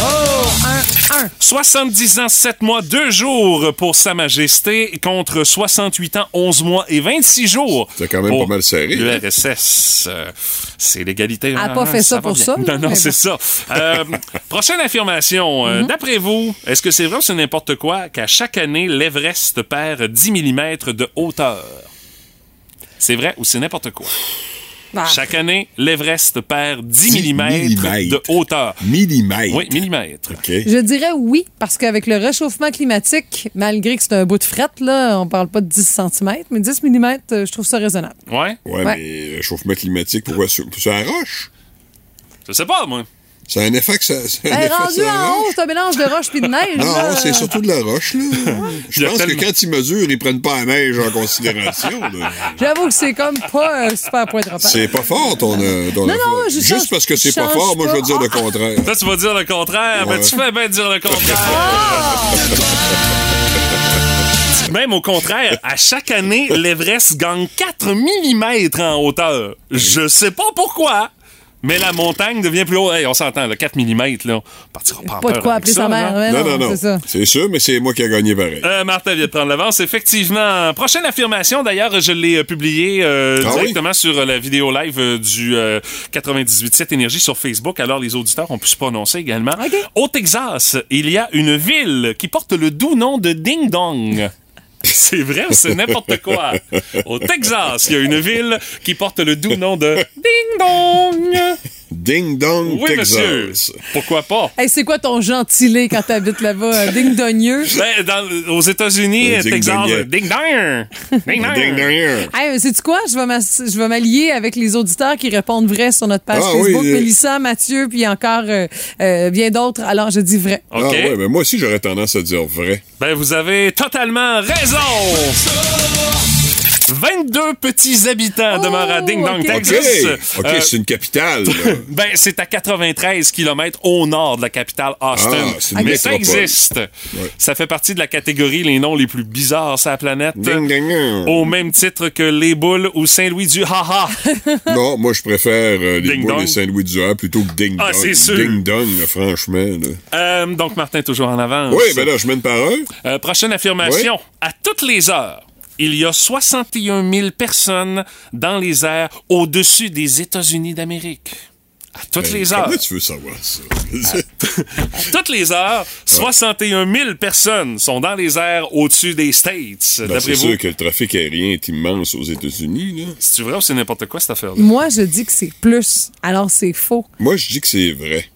Oh, un, un. 70 ans, 7 mois, 2 jours pour Sa Majesté contre 68 ans, 11 mois et 26 jours. C'est quand même pour pas mal serré, hein? L'URSS. Euh, c'est l'égalité. Elle a Ah, pas fait ça va pour bien. ça, Non, non, c'est ça. Euh, prochaine affirmation. Euh, D'après vous, est-ce que c'est vrai ou c'est n'importe quoi qu'à chaque année, l'Everest perd 10 mm de hauteur? C'est vrai ou c'est n'importe quoi? Ah. Chaque année, l'Everest perd 10, 10 mm de millimètres. hauteur. Millimètre. Oui, millimètres. OK. Je dirais oui, parce qu'avec le réchauffement climatique, malgré que c'est un bout de fret, là, on parle pas de 10 cm, mais 10 mm, je trouve ça raisonnable. Ouais? Ouais, Ouais. mais le réchauffement climatique, pourquoi sur, sur la roche? Je sais pas, moi. Ça a un effet que ça. ça a un Hey, rendu en haut, c'est un mélange de roche puis de neige. Non, là. c'est surtout de la roche, là. Je pense que quand ils mesurent, ils prennent pas la neige en considération. là. J'avoue que c'est comme pas un super point de repère. C'est pas fort, ton, euh, ton Non, non, je Juste change- parce que c'est pas fort, moi, je vais dire le Ah. contraire. Toi, tu vas dire le contraire. Ben, Ouais. tu fais bien dire le contraire. Même au contraire, à chaque année, l'Everest gagne 4 mm en hauteur. Je sais pas pourquoi. Mais la montagne devient plus haute. Hey, on s'entend, là, 4 mm, là. On partira pas en Pas de quoi appeler ça, sa mère. ouais, Non, non, non. C'est ça. C'est sûr, mais c'est moi qui ai gagné pareil. Euh, Martin vient de prendre l'avance. Effectivement, prochaine affirmation, d'ailleurs, je l'ai euh, publiée euh, Ah oui? directement sur euh, la vidéo live euh, du euh, 98.7 Énergie sur Facebook. Alors, les auditeurs ont pu se prononcer également. Au Texas, il y a une ville qui porte le doux nom de Ding Dong. [LAUGHS] C'est vrai c'est n'importe quoi? Au Texas, il y a une ville qui porte le doux nom de Ding Dong. Ding dong, Oui, Texas. monsieur. Pourquoi pas? Hey, c'est quoi ton gentilé quand t'habites là-bas? Ding dogneux. Ben, dans- aux États-Unis, Texas, dongien. Ding Dong. Ding Dong. Ding dong. Hey, sais-tu quoi? Je vais m'ass- je vais m'allier avec les auditeurs qui répondent vrai sur notre page Ah Facebook. oui, euh. Mélissa, Mathieu, puis encore euh, euh, bien d'autres. Alors, je dis vrai. Ah ouais, mais moi aussi, j'aurais tendance à dire vrai. Ben, vous avez totalement raison! 22 petits habitants Oh, demeurent à Ding Dong. Texas. OK, OK, Euh, c'est une capitale. [LAUGHS] ben, c'est à 93 km au nord de la capitale Austin. Ah, Mais ça existe. Ça fait partie de la catégorie les noms les plus bizarres sur la planète. Ding dong, dong. Au même titre que les boules ou Saint-Louis du haha. [LAUGHS] Non, moi, je préfère euh, les Ding boules dong. de Saint-Louis du Havre plutôt que Ding Ah, Dong. c'est sûr. Ding Dong, là, franchement. là. Euh, donc, Martin, toujours en avance. Oui, ben là, je mène par un. Euh, prochaine affirmation. À toutes les heures, il y a 61 000 personnes dans les airs au-dessus des États-Unis d'Amérique. À toutes Ben, les heures. Comment tu veux savoir ça? À toutes les heures, 61 000 personnes sont dans les airs au-dessus des States. Ben, D'après c'est vous, sûr que le trafic aérien est immense aux États-Unis. là. c'est vrai ou c'est n'importe quoi cette affaire-là? Moi, je dis que c'est plus. Alors, c'est faux. Moi, je dis que c'est vrai.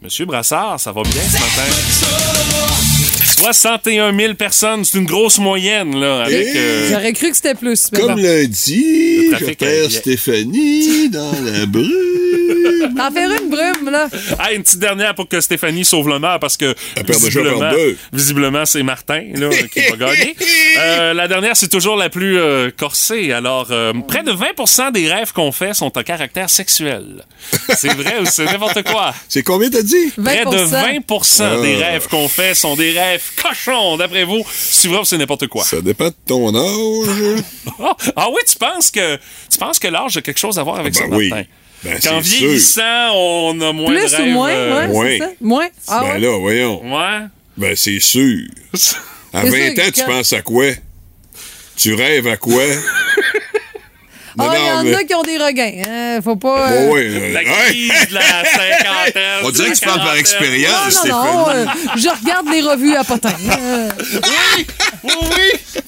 Monsieur Brassard, ça va bien ce matin? 61 000 personnes, c'est une grosse moyenne, là, avec... Euh, J'aurais cru que c'était plus. mais Comme bon. lundi, Le je perds. Stéphanie dans la [LAUGHS] brume. T'en fais une brume, là. Ah, une petite dernière pour que Stéphanie sauve l'honneur parce que visiblement, visiblement c'est Martin là, [LAUGHS] qui va gagner. Euh, la dernière, c'est toujours la plus euh, corsée. Alors, euh, près de 20% des rêves qu'on fait sont à caractère sexuel. C'est vrai ou c'est n'importe quoi? C'est combien t'as dit? 20 Près de 20% des Ah. rêves qu'on fait sont des rêves cochons, d'après vous. Ou c'est n'importe quoi? Ça dépend de ton âge. Ah, [LAUGHS] ah oui, tu penses que tu penses que l'âge a quelque chose à voir avec Ben ça, oui. Martin? Ben, Qu'en c'est sûr. vieillissant, on a moins Plus de rêves. ou moins, euh, ouais, moins. c'est ça? Moins? Ah ben ouais? là, voyons. ouais. Ben, c'est sûr. [LAUGHS] À C'est 20 sûr ans, tu quand- penses à quoi? Tu rêves à quoi? Ah, il y en mais- a qui ont des regains. hein. Faut pas. euh, Bon, ouais, euh, La ouais. crise de la cinquantaine. On dirait que tu parles par expérience. Non, non, non. euh, je regarde les revues à potin. Euh, Oui, oui, oui.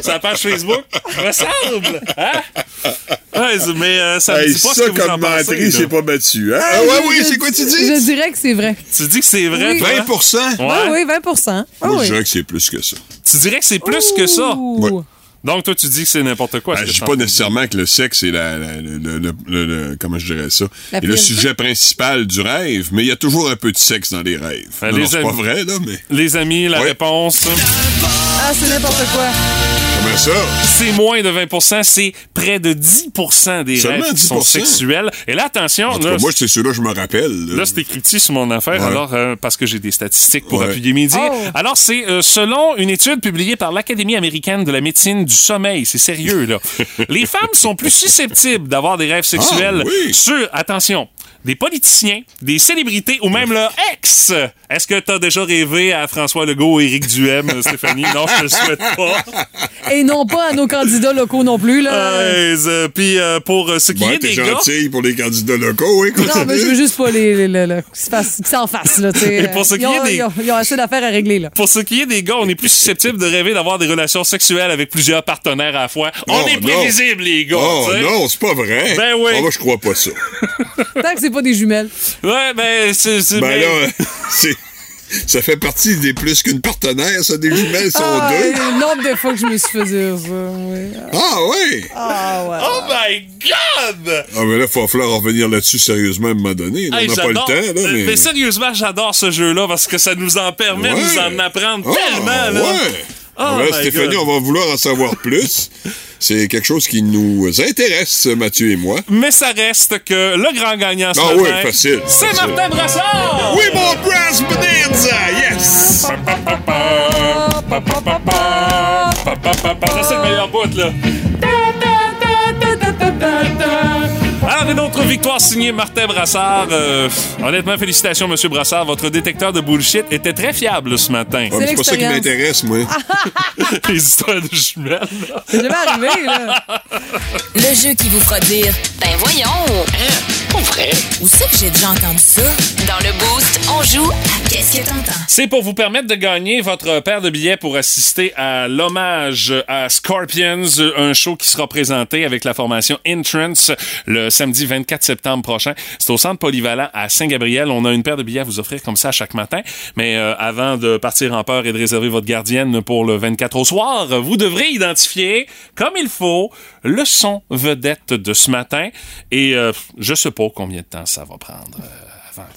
C'est la page Facebook. Ça me semble. Hein? Ouais, mais euh, ça me Hey, dit pas ça, ce que vous en pensez. c'est pas battu, hein? Ah, ouais, oui, je- c'est quoi tu dis? Je dirais que c'est vrai. Tu dis que c'est vrai, Oui. toi? 20 Ouais. Ah oui, 20 Ah Moi, oui. je dirais que c'est plus que ça. Tu dirais que c'est plus que ça. Ouh. Donc, toi, tu dis que c'est n'importe quoi. Ben, je dis pas nécessairement que le sexe est la, la- le, le- le- le- le- comment je dirais ça, est le sujet principal du rêve, mais il y a toujours un peu de sexe dans les rêves. Ben, Non, les non, c'est pas vrai, là, mais Les amis, la Ouais. réponse, Ah, c'est n'importe quoi. comment ça? c'est moins de 20% c'est près de 10% des Seulement rêves qui sont 10%. sexuels. Et là, attention, En tout là, cas, moi, c'est ceux-là, je me rappelle. là. Là, c'est écrit sur mon affaire, Ouais. alors, euh, parce que j'ai des statistiques pour Ouais. appuyer mes dires. Oh. Alors, c'est euh, selon une étude publiée par l'Académie américaine de la médecine du sommeil. C'est sérieux, là. [LAUGHS] Les femmes sont plus susceptibles d'avoir des rêves sexuels Ah, oui. sur, attention, des politiciens, des célébrités ou même leur ex. Est-ce que t'as déjà rêvé à François Legault et Éric Duhem, euh, Stéphanie? Non, je te le souhaite pas. Et non pas à nos candidats locaux non plus, là. Euh, euh, Puis, euh, pour euh, ce qui Bon, est t'es des gars... gentil pour les candidats locaux, hein, Non, mais je veux juste pas les, les, les- les- qu'ils s'en fassent, là, tu. Et pour ce qui Ils ont- est des- Ils ont, ils ont assez d'affaires à régler, là. Pour ce qui est des gars, on est plus susceptible de rêver d'avoir des relations sexuelles avec plusieurs partenaires à la fois. On Oh, est prévisible, les gars. Oh tu sais. non, c'est pas vrai. Ben oui. Ah, moi, je crois pas ça. [LAUGHS] [LAUGHS] Tant que c'est pas des jumelles. Ouais, ben, c'est. Ben ben, là, [LAUGHS] c'est... Ça fait partie des plus qu'une partenaire, ça, des jumelles sont Ah, deux. le nombre de fois que je me suis fait dire ça, oui. Ah oui! Ah, ouais. Oh my God! Ah, mais là, il va falloir en revenir là-dessus sérieusement à un moment donné. là. Hey, on n'a pas le j'adore- temps, là, mais... mais... sérieusement, j'adore ce jeu-là parce que ça nous en permet de nous en apprendre Ah, tellement, là. Ouais. Oh Stéphanie, God. on va vouloir en savoir plus. [LAUGHS] C'est quelque chose qui nous intéresse, Mathieu et moi. Mais ça reste que le grand gagnant ce Ah matin, oui, facile, C'est. Martin Brassard! Oui, mon Brass Bonanza! Yes! Ça, c'est le meilleur bout, là. Une autre victoire signée Martin Brassard. Euh, honnêtement, félicitations, Monsieur Brassard. Votre détecteur de bullshit était très fiable ce matin. Mais c'est pas ça qui m'intéresse, moi. [LAUGHS] Les histoires de jumelles. C'est jamais arrivé, là. Le jeu qui vous fera dire Ben voyons! Pas vrai? Où c'est que j'ai déjà entendu ça? Dans le Boost, on joue à Qu'est-ce que t'entends? C'est pour vous permettre de gagner votre paire de billets pour assister à l'hommage à Scorpions, un show qui sera présenté avec la formation Entrance le samedi 24 septembre prochain. C'est au centre polyvalent à Saint-Gabriel. On a une paire de billets à vous offrir comme ça chaque matin. Mais euh, avant de partir en peur et de réserver votre gardienne pour le 24 au soir, vous devrez identifier comme il faut le son vedette de ce matin. Et euh, je sais pas combien de temps ça va prendre.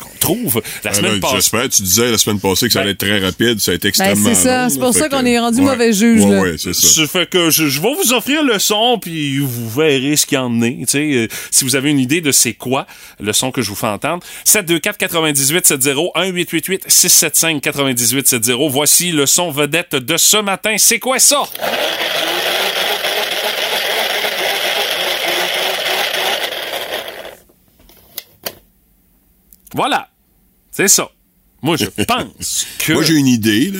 Qu'on trouve. La Ah, semaine là, passée. J'espère, tu disais la semaine passée que ça Ben- allait être très rapide, ça a été extrêmement c'est ça, long, c'est pour ça qu'on est rendu ouais. mauvais juge, Ouais, ouais, c'est ça. Ça fait que je, je vais vous offrir le son, puis vous verrez ce qu'il y en est. Tu sais, euh, si vous avez une idée de c'est quoi le son que je vous fais entendre, 724 98 70 1888 675 98 70. Voici le son vedette de ce matin. C'est quoi ça? Voilà. C'est ça. Moi, je [LAUGHS] pense que... Moi, j'ai une idée, là.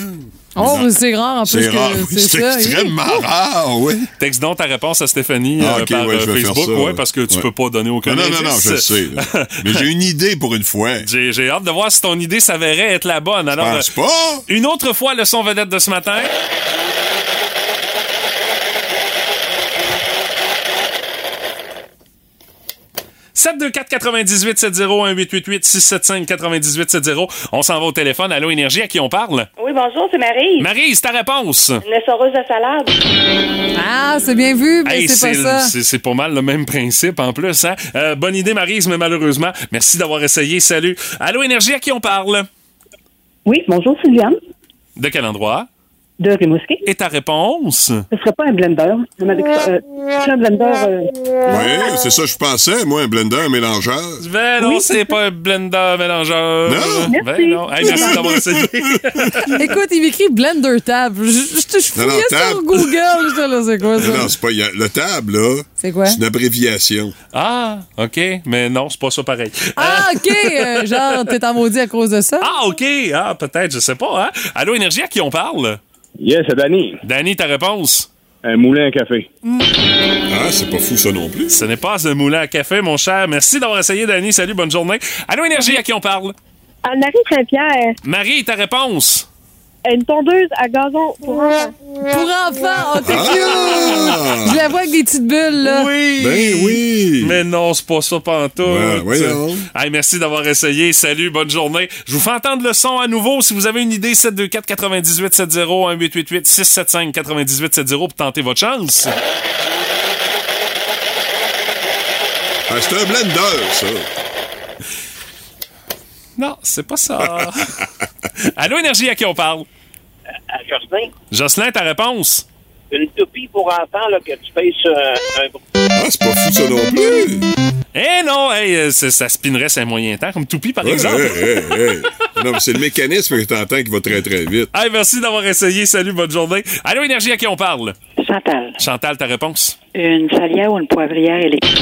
Oh, c'est rare, en plus, C'est que rare. c'est [LAUGHS] extrêmement rare, oui. Texte donc ta réponse à Stéphanie Ah, euh, ok, par ouais, euh, je vais faire Facebook, ça, ouais, parce que tu ouais. peux pas donner aucun Non, non, non, je le sais. là. [LAUGHS] Mais j'ai une idée pour une fois. J'ai j'ai hâte de voir si ton idée s'avérait être la bonne. Alors, pense euh, pas? une autre fois, le son vedette de ce matin. 724 98 70 1888 675 98 70. On s'en va au téléphone. Allô, Énergie, à qui on parle? Oui, bonjour, c'est Marie. Marie, c'est ta réponse. Une essoreuse de salade. Ah, c'est bien vu, mais Hey, c'est pas ça. c'est c'est pas mal le même principe en plus. Hein? Euh, bonne idée, Marise, mais malheureusement, merci d'avoir essayé. Salut. Allô, Énergie, à qui on parle? Oui, bonjour Sylviane, De quel endroit? De Rimouski. Et ta réponse? Ce serait pas un blender. Que euh, c'est un blender. euh, Oui, c'est ça que je pensais, moi, un blender, un mélangeur. Ben non, c'est pas un blender mélangeur. Non? Ben Merci. non. Hey, merci d'avoir [LAUGHS] essayé. Écoute, il m'écrit Blender Tab. Je, je, je, je Non, non, fouillais sur Google. Là, c'est quoi Non, ça? non, c'est pas. a- le table, là, C'est quoi? c'est une abréviation. ah, OK. Mais non, c'est pas ça pareil. Ah, OK! euh, genre, t'es en maudit à cause de ça? Ah, OK. Ah, peut-être, je sais pas. Hein? Allô, Énergie, à qui on parle? Yes, c'est Danny. Danny, ta réponse? Un moulin à café. Ah, c'est pas fou, ça non plus. Ce n'est pas un moulin à café, mon cher. Merci d'avoir essayé, Danny. Salut, bonne journée. Allô, Énergie, à qui on parle? Anne-Marie Saint-Pierre, Marie, ta réponse? Une tondeuse à gazon pour enfants. Pour enfants! Oh, t'es cute! Je la vois avec des petites bulles, là. Oui! Ben oui! Mais non, c'est pas ça pantoute. Ben, voyons. Hey, merci d'avoir essayé. Salut, bonne journée. Je vous fais entendre le son à nouveau. Si vous avez une idée, 724 98 70 1888 675 98 70 pour tenter votre chance. Ah, c'est un blender, ça. Non, c'est pas ça. [LAUGHS] Allô, Énergie, à qui on parle? À Jocelyn, Jocelyn, ta réponse? une toupie pour enfants là, que tu payes sur un, un Ah, c'est pas fou, ça non plus. Eh non, hey, euh, ça, ça spinerait un moyen temps, comme Toupie, par Ouais, exemple. hey, hey, hey. Non, mais c'est le mécanisme que t'entends qui va très, très vite. Hey, merci d'avoir essayé. Salut, bonne journée. Allô, Énergie, à qui on parle? Chantal, Chantal, ta réponse? une salière ou une poivrière électrique?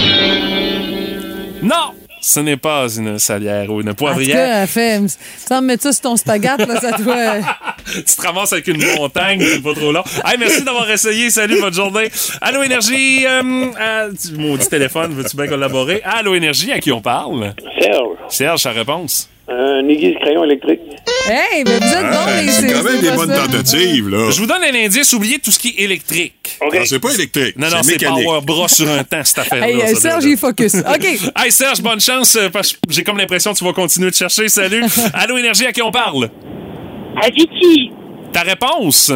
Non! Ce n'est pas une salière ou une En tout poivrière. cas. Sans me mettre ça sur ton spaghette, là, ça doit. [LAUGHS] tu te ramasses avec une montagne, c'est pas trop long. Hey, merci d'avoir essayé. Salut, bonne journée. Allô, Énergie. Euh, euh, maudit téléphone, veux-tu bien collaborer? Allô, Énergie, à qui on parle? Serge, Serge, sa réponse? un aiguise crayon électrique. Hey, mais vous êtes Ah, bons, les c'est quand même des bonnes tentatives, là. Je vous donne un indice, oubliez tout ce qui est électrique. Ah, c'est pas électrique. Non, non, c'est mécanique. power bras sur un temps, cette affaire-là. Hey, euh, Serge, il est focus. [LAUGHS] OK. Hey Serge, bonne chance, euh, parce que j'ai comme l'impression que tu vas continuer de chercher. Salut. [LAUGHS] Allô, Énergie, à qui on parle? À Vicky, Ta réponse?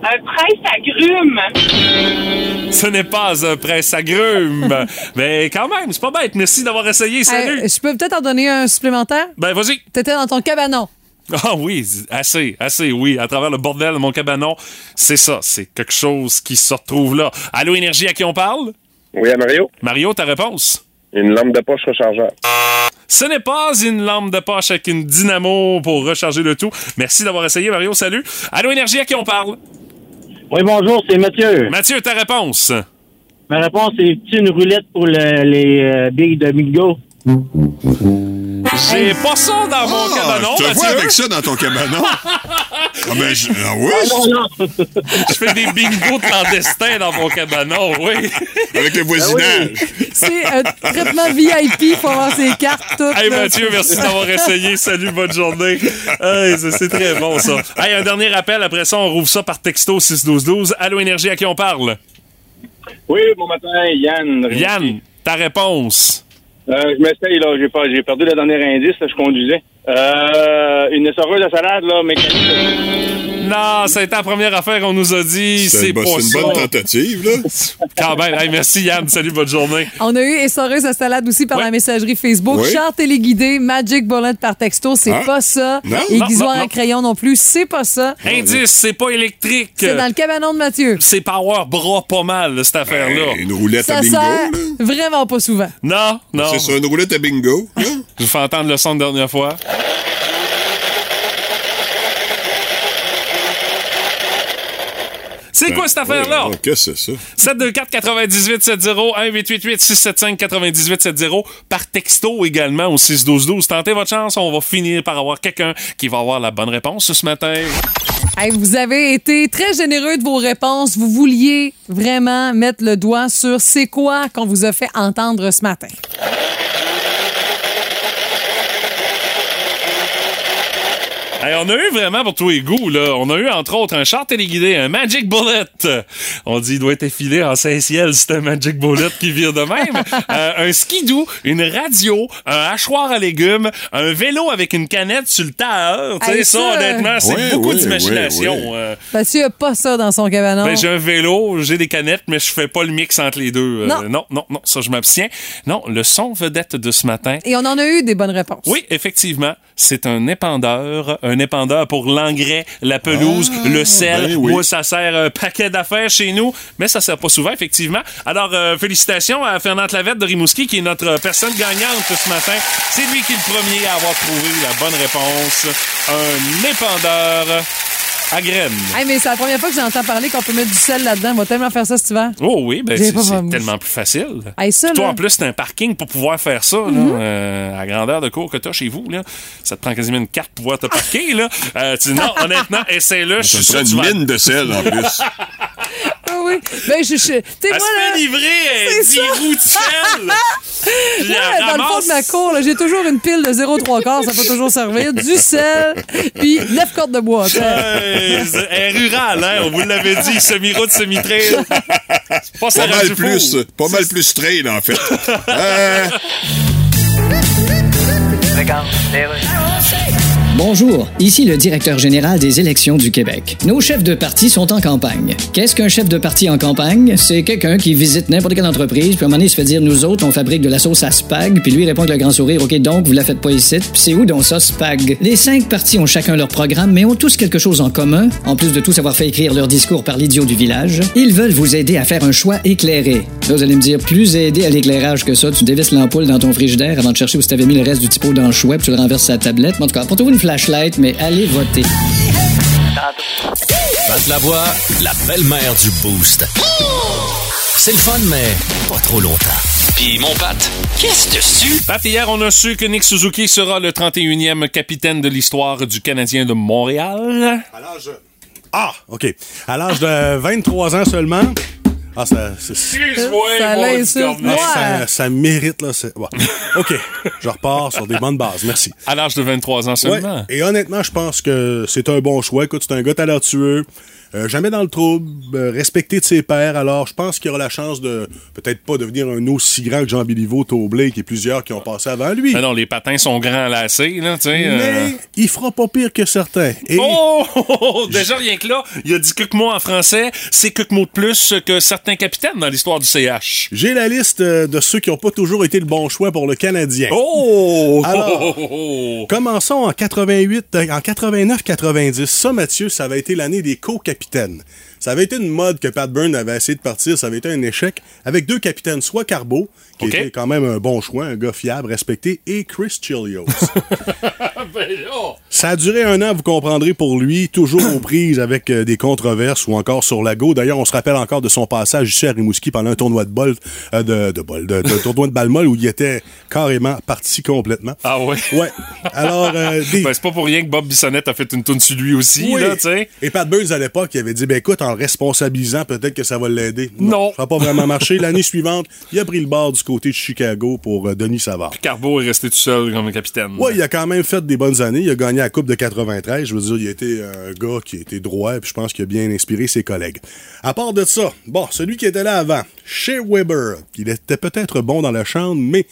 un presse agrumes. Ce n'est pas un presse agrume. Mais quand même, c'est pas bête. Merci d'avoir essayé. Salut. Hey, je peux peut-être en donner un supplémentaire? Ben, vas-y. T'étais dans ton cabanon. Ah oui, assez, assez, oui. À travers le bordel de mon cabanon, c'est ça. C'est quelque chose qui se retrouve là. Allô, Énergie, à qui on parle? Oui, à Mario. Mario, ta réponse? Une lampe de poche rechargeable. Ce n'est pas une lampe de poche avec une dynamo pour recharger le tout. Merci d'avoir essayé, Mario. Salut. Allô, Énergie, à qui on parle? Oui, bonjour, c'est Mathieu. Mathieu, ta réponse? Ma réponse est une roulette pour le- les euh, billes de bingo. J'ai pas ça dans mon cabanon, Je te vois Mathieu. avec ça dans ton cabanon. ah, ben, je- ah oui? Je fais des bingos clandestins dans mon cabanon, oui. Avec le voisinage. C'est un traitement VIP, faut avoir ses cartes toutes. Hey. Mathieu, merci d'avoir essayé. Salut, bonne journée. Hey, ça, c'est très bon ça. Hey, un dernier appel, après ça, on rouvre ça par texto 61212. Allô Énergie, à qui on parle? Oui, bon matin, Yann. Yann, ta réponse. Euh, je m'essaye, là. J'ai, pas, j'ai perdu le dernier indice, là, je conduisais. Euh, une essoreuse de salade, là, mécanique. Non, ça a été la première affaire qu'on nous a dit. C'est pas c'est une bonne tentative, là. [LAUGHS] Quand même. Hey, merci Yann. Salut, bonne journée. On a eu essoreuse à salade aussi par la messagerie Facebook. Oui. Char téléguidé, Magic Bullet par texto, c'est Ah. pas ça. Non. Aiguisoir Non, non, à crayon non plus, c'est pas ça. Indice, c'est pas électrique. C'est dans le cabanon de Mathieu. C'est power bras pas mal, cette affaire-là. Une roulette Ça à bingo. sert vraiment pas souvent. Non, non. C'est sur une roulette à bingo. Je vous fais entendre le son de dernière fois. C'est quoi cette affaire-là? Ouais, Qu'est-ce que c'est ça? 724 98 70 1888 675 98 70 par texto également au 61212. Tentez votre chance, on va finir par avoir quelqu'un qui va avoir la bonne réponse ce matin. Hey, vous avez été très généreux de vos réponses. Vous vouliez vraiment mettre le doigt sur c'est quoi qu'on vous a fait entendre ce matin. Hey, on a eu vraiment pour tous les goûts, là. On a eu, entre autres, un char téléguidé, un Magic Bullet. On dit, il doit être effilé en Saint-Ciel, c'est un Magic Bullet qui vire de même. [LAUGHS] Euh, un skidoo, une radio, un hachoir à légumes, un vélo avec une canette sur le tailleur. Tu sais, ça, ça, honnêtement, c'est beaucoup d'imagination. ouais. Euh, Mathieu a pas ça dans son cabanon. ben, j'ai un vélo, j'ai des canettes, mais je fais pas le mix entre les deux. Euh, Non. non, non, non, ça, je m'abstiens. Non, le son vedette de ce matin. Et on en a eu des bonnes réponses. Oui, effectivement, c'est un épandeur, un épandeur pour l'engrais, la pelouse, le sel. ben oui. Moi, ça sert un paquet d'affaires chez nous, mais ça sert pas souvent, effectivement. Alors, euh, félicitations à Fernand Lavette de Rimouski, qui est notre personne gagnante ce matin. C'est lui qui est le premier à avoir trouvé la bonne réponse. Un épandeur à graines. Hey, mais c'est la première fois que j'entends parler qu'on peut mettre du sel là-dedans. On va tellement faire ça cet hiver. Oh oui, ben c'est tellement plus facile. Hey, ça, toi, là. en plus, c'est un parking pour pouvoir faire ça, là, Mhm. euh, à la grandeur de cours que t'as chez vous. Là. Ça te prend quasiment une carte pour pouvoir te parquer. Là. Euh, tu, non, honnêtement, [LAUGHS] essaie-le. Je Ça suis tu une mine de sel, en plus. [LAUGHS] Ah oui. Ben, je. je tu sais, Elle moi, se là. fait livrer [LAUGHS] euh, C'est 10 ça. roues de sel. Ouais, elle dans le fond de ma cour, là, j'ai toujours une pile de 0,3 quarts, ça peut toujours servir. Du sel, puis 9 cordes de bois. c'est- Elle est rurale, hein? On vous l'avait dit, semi-route, semi-trail. C'est pas ça Pas mal plus, pas mal plus trail, en fait. Euh, Bonjour, ici le directeur général des élections du Québec. Nos chefs de parti sont en campagne. Qu'est-ce qu'un chef de parti en campagne? C'est quelqu'un qui visite n'importe quelle entreprise, puis à un moment donné, il se fait dire, nous autres, on fabrique de la sauce à spag, puis lui répond avec le grand sourire, OK, donc, vous la faites pas ici, puis c'est où donc ça, spag? Les cinq partis ont chacun leur programme, mais ont tous quelque chose en commun, en plus de tous avoir fait écrire leur discours par l'idiot du village. Ils veulent vous aider à faire un choix éclairé. Là, vous allez me dire, plus aider à l'éclairage que ça, tu dévisses l'ampoule dans ton frigidaire avant de chercher où tu avais mis le reste du typo dans le chouette, tu le renverses sur la tablette. En tout cas, portez-vous une flashlight, mais allez voter. Pat Lavoie, la belle-mère du Boost. C'est le fun, mais pas trop longtemps. Puis mon Pat, qu'est-ce dessus? Pat, hier, on a su que Nick Suzuki sera le 31e capitaine de l'histoire du Canadien de Montréal. À l'âge... Ah, OK. À l'âge de 23 ans seulement... Ah, ça... Ça l'insulte. Ah, ça, ça mérite, là. c'est- ouais. OK, je repars sur des bonnes bases. Merci. À l'âge de 23 ans seulement. Ouais, Et honnêtement, je pense que c'est un bon choix. Écoute, c'est un gars talentueux. Euh, jamais dans le trouble, euh, respecté de ses pairs. Alors, je pense qu'il aura la chance de peut-être pas devenir un aussi grand que Jean Béliveau, Blake et plusieurs qui ont passé avant lui. Mais non, les patins sont grands lacés, là, tu sais. euh. Mais il fera pas pire que certains. Et Oh! [LAUGHS] Déjà, rien que là, il a dit quelques mots en français. C'est quelques mots de plus que certains capitaines dans l'histoire du CH. j'ai la liste euh, de ceux qui ont pas toujours été le bon choix pour le Canadien. Oh! Alors, Oh! Commençons en 88, euh, en 89-90. Ça, Mathieu, ça avait été l'année des co-capitaines. Ça avait été une mode que Pat Byrne avait essayé de partir. Ça avait été un échec avec deux capitaines, soit Carbo, qui OK. était quand même un bon choix, un gars fiable, respecté, et Chris Chilios. [LAUGHS] Ben! Ça a duré un an, vous comprendrez, pour lui, toujours aux prises avec euh, des controverses ou encore sur la go. D'ailleurs, on se rappelle encore de son passage ici à Rimouski pendant un tournoi de bol, euh, de, de bol, de, de tournoi de balle molle où il était carrément parti complètement. Ah ouais? Ouais. Alors, euh, [LAUGHS] des- Ben, c'est pas pour rien que Bob Bissonnette a fait une tourne sur lui aussi, Oui. là, tu sais. Et Pat Burns, à l'époque, il avait dit, ben écoute, en responsabilisant, peut-être que ça va l'aider. Non. Ça n'a pas vraiment marché. L'année suivante, il a pris le bord du côté de Chicago pour euh, Denis Savard. Carbo est resté tout seul comme capitaine. Ouais, il a quand même fait des bonnes années. Il a gagné la Coupe de 93. Je veux dire, il a été un gars qui a été droit, puis je pense qu'il a bien inspiré ses collègues. À part de ça, bon, celui qui était là avant, Shea Weber, il était peut-être bon dans la chambre, mais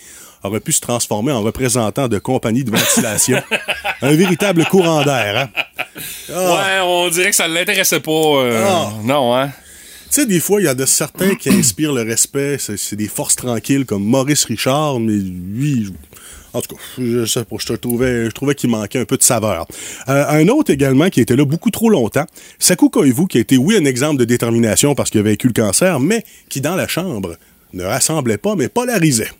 aurait pu se transformer en représentant de compagnie de ventilation. [LAUGHS] un véritable courant d'air, hein? Ah. Ouais, on dirait que ça l'intéressait pas. euh, Ah. Non, hein? Tu sais, des fois, il y a certains qui inspirent le respect. C'est des forces tranquilles comme Maurice Richard, mais lui, en tout cas, je trouvais, qu'il manquait un peu de saveur. Euh, un autre également qui était là beaucoup trop longtemps, Sakou Koivu, qui a été, oui, un exemple de détermination parce qu'il a vaincu le cancer, mais qui, dans la chambre, ne rassemblait pas, mais polarisait.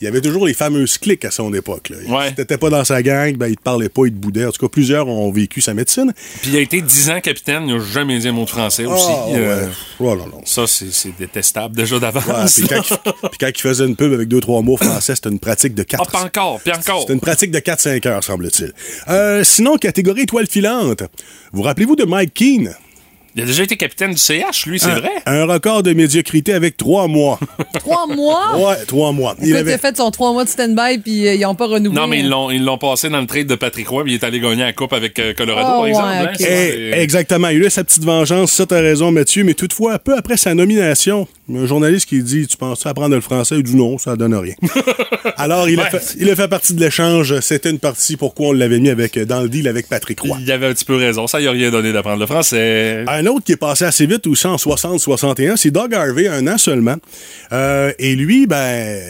Il y avait toujours les fameuses cliques à son époque. Là. Ouais. Si t'étais pas dans sa gang, ben, il te parlait pas, il te boudait. En tout cas, plusieurs ont vécu sa médecine. Puis il a été 10 ans capitaine, il n'a jamais dit un mot de français aussi. Ah, ouais. euh, Oh, non, non. Ça, c'est détestable déjà Ouais, d'avance. puis, quand, il- puis quand il faisait une pub avec deux, trois mots français, c'était une pratique de Ah, 4 pas encore, puis encore. C'était une pratique de 4-5 heures, semble-t-il. Euh, sinon, catégorie étoile filante. Vous rappelez-vous de Mike Keane? Il a déjà été capitaine du CH, lui, c'est vrai. Un record de médiocrité avec trois mois. [LAUGHS] Trois mois? ouais, trois mois. Il a fait son trois mois de stand-by puis euh, ils n'ont pas renouvelé. Non, mais ils l'ont, ils l'ont passé dans le trade de Patrick Roy, puis il est allé gagner la coupe avec euh, Colorado, Ah, par exemple. ouais, hein. Eh, exactement. Il a eu sa petite vengeance, ça, t'as raison, Mathieu. Mais toutefois, peu après sa nomination, un journaliste qui dit Tu penses apprendre le français? Il dit non, ça donne rien. [LAUGHS] Alors, il, a fait, il a fait partie de l'échange. C'était une partie pourquoi on l'avait mis avec, dans le deal avec Patrick Roy. Il avait un petit peu raison. Ça, il a rien donné d'apprendre le français. Un autre qui est passé assez vite aussi en 60-61, c'est Doug Harvey, un an seulement. Euh, et lui, ben,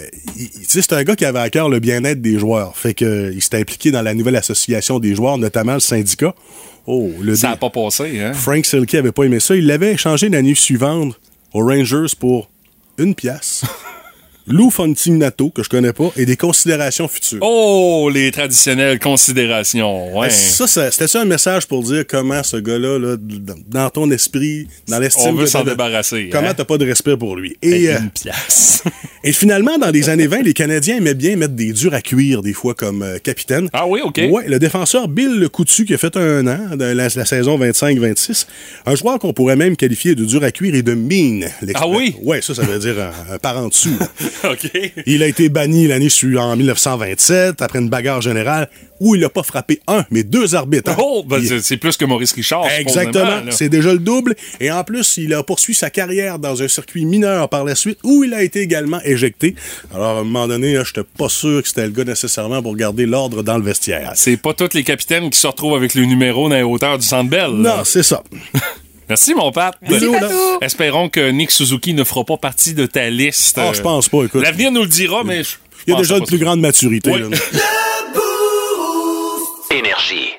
c'est un gars qui avait à cœur le bien-être des joueurs. Fait que euh, il s'était impliqué dans la nouvelle association des joueurs, notamment le syndicat. Oh, le Ça n'a pas passé, hein? Frank Silky avait pas aimé ça. Il l'avait échangé l'année suivante aux pour une pièce. [LAUGHS] Lou Fontinato, que je connais pas, et des considérations futures. Oh, les traditionnelles considérations. Ouais. Ça, ça- c'était ça un message pour dire comment ce gars-là, là, dans ton esprit, dans l'estime On veut s'en de- débarrasser. Comment hein? t'as pas de respect pour lui? Et, euh, une pièce. [LAUGHS] et finalement, dans les années 20, les Canadiens aimaient bien mettre des durs à cuire, des fois, comme euh, capitaine. Ah oui, OK. Ouais, le défenseur Bill Le Coutu, qui a fait un an dans la, la saison 25-26, un joueur qu'on pourrait même qualifier de dur à cuire et de mean. Ah oui? Ouais, ça, ça veut dire un, un par en dessous. [LAUGHS] [LAUGHS] OK. Il a été banni l'année suivante, en 1927, après une bagarre générale où il n'a pas frappé un, mais deux arbitres. hein. Oh, ben, Il- c'est- plus que Maurice Richard. Exactement, c'est déjà le double. Et en plus, il a poursuivi sa carrière dans un circuit mineur par la suite où il a été également éjecté. Alors, à un moment donné, je n'étais pas sûr que c'était le gars nécessairement pour garder l'ordre dans le vestiaire. C'est pas tous les capitaines qui se retrouvent avec le numéro dans les hauteurs du Centre Bell. Non, c'est ça. [LAUGHS] Merci, mon Pat. Merci. Espérons que Nick Suzuki ne fera pas partie de ta liste. Ah, je pense pas, écoute. L'avenir nous le dira, mais je Il y a déjà une plus grande maturité. [LAUGHS] Énergie.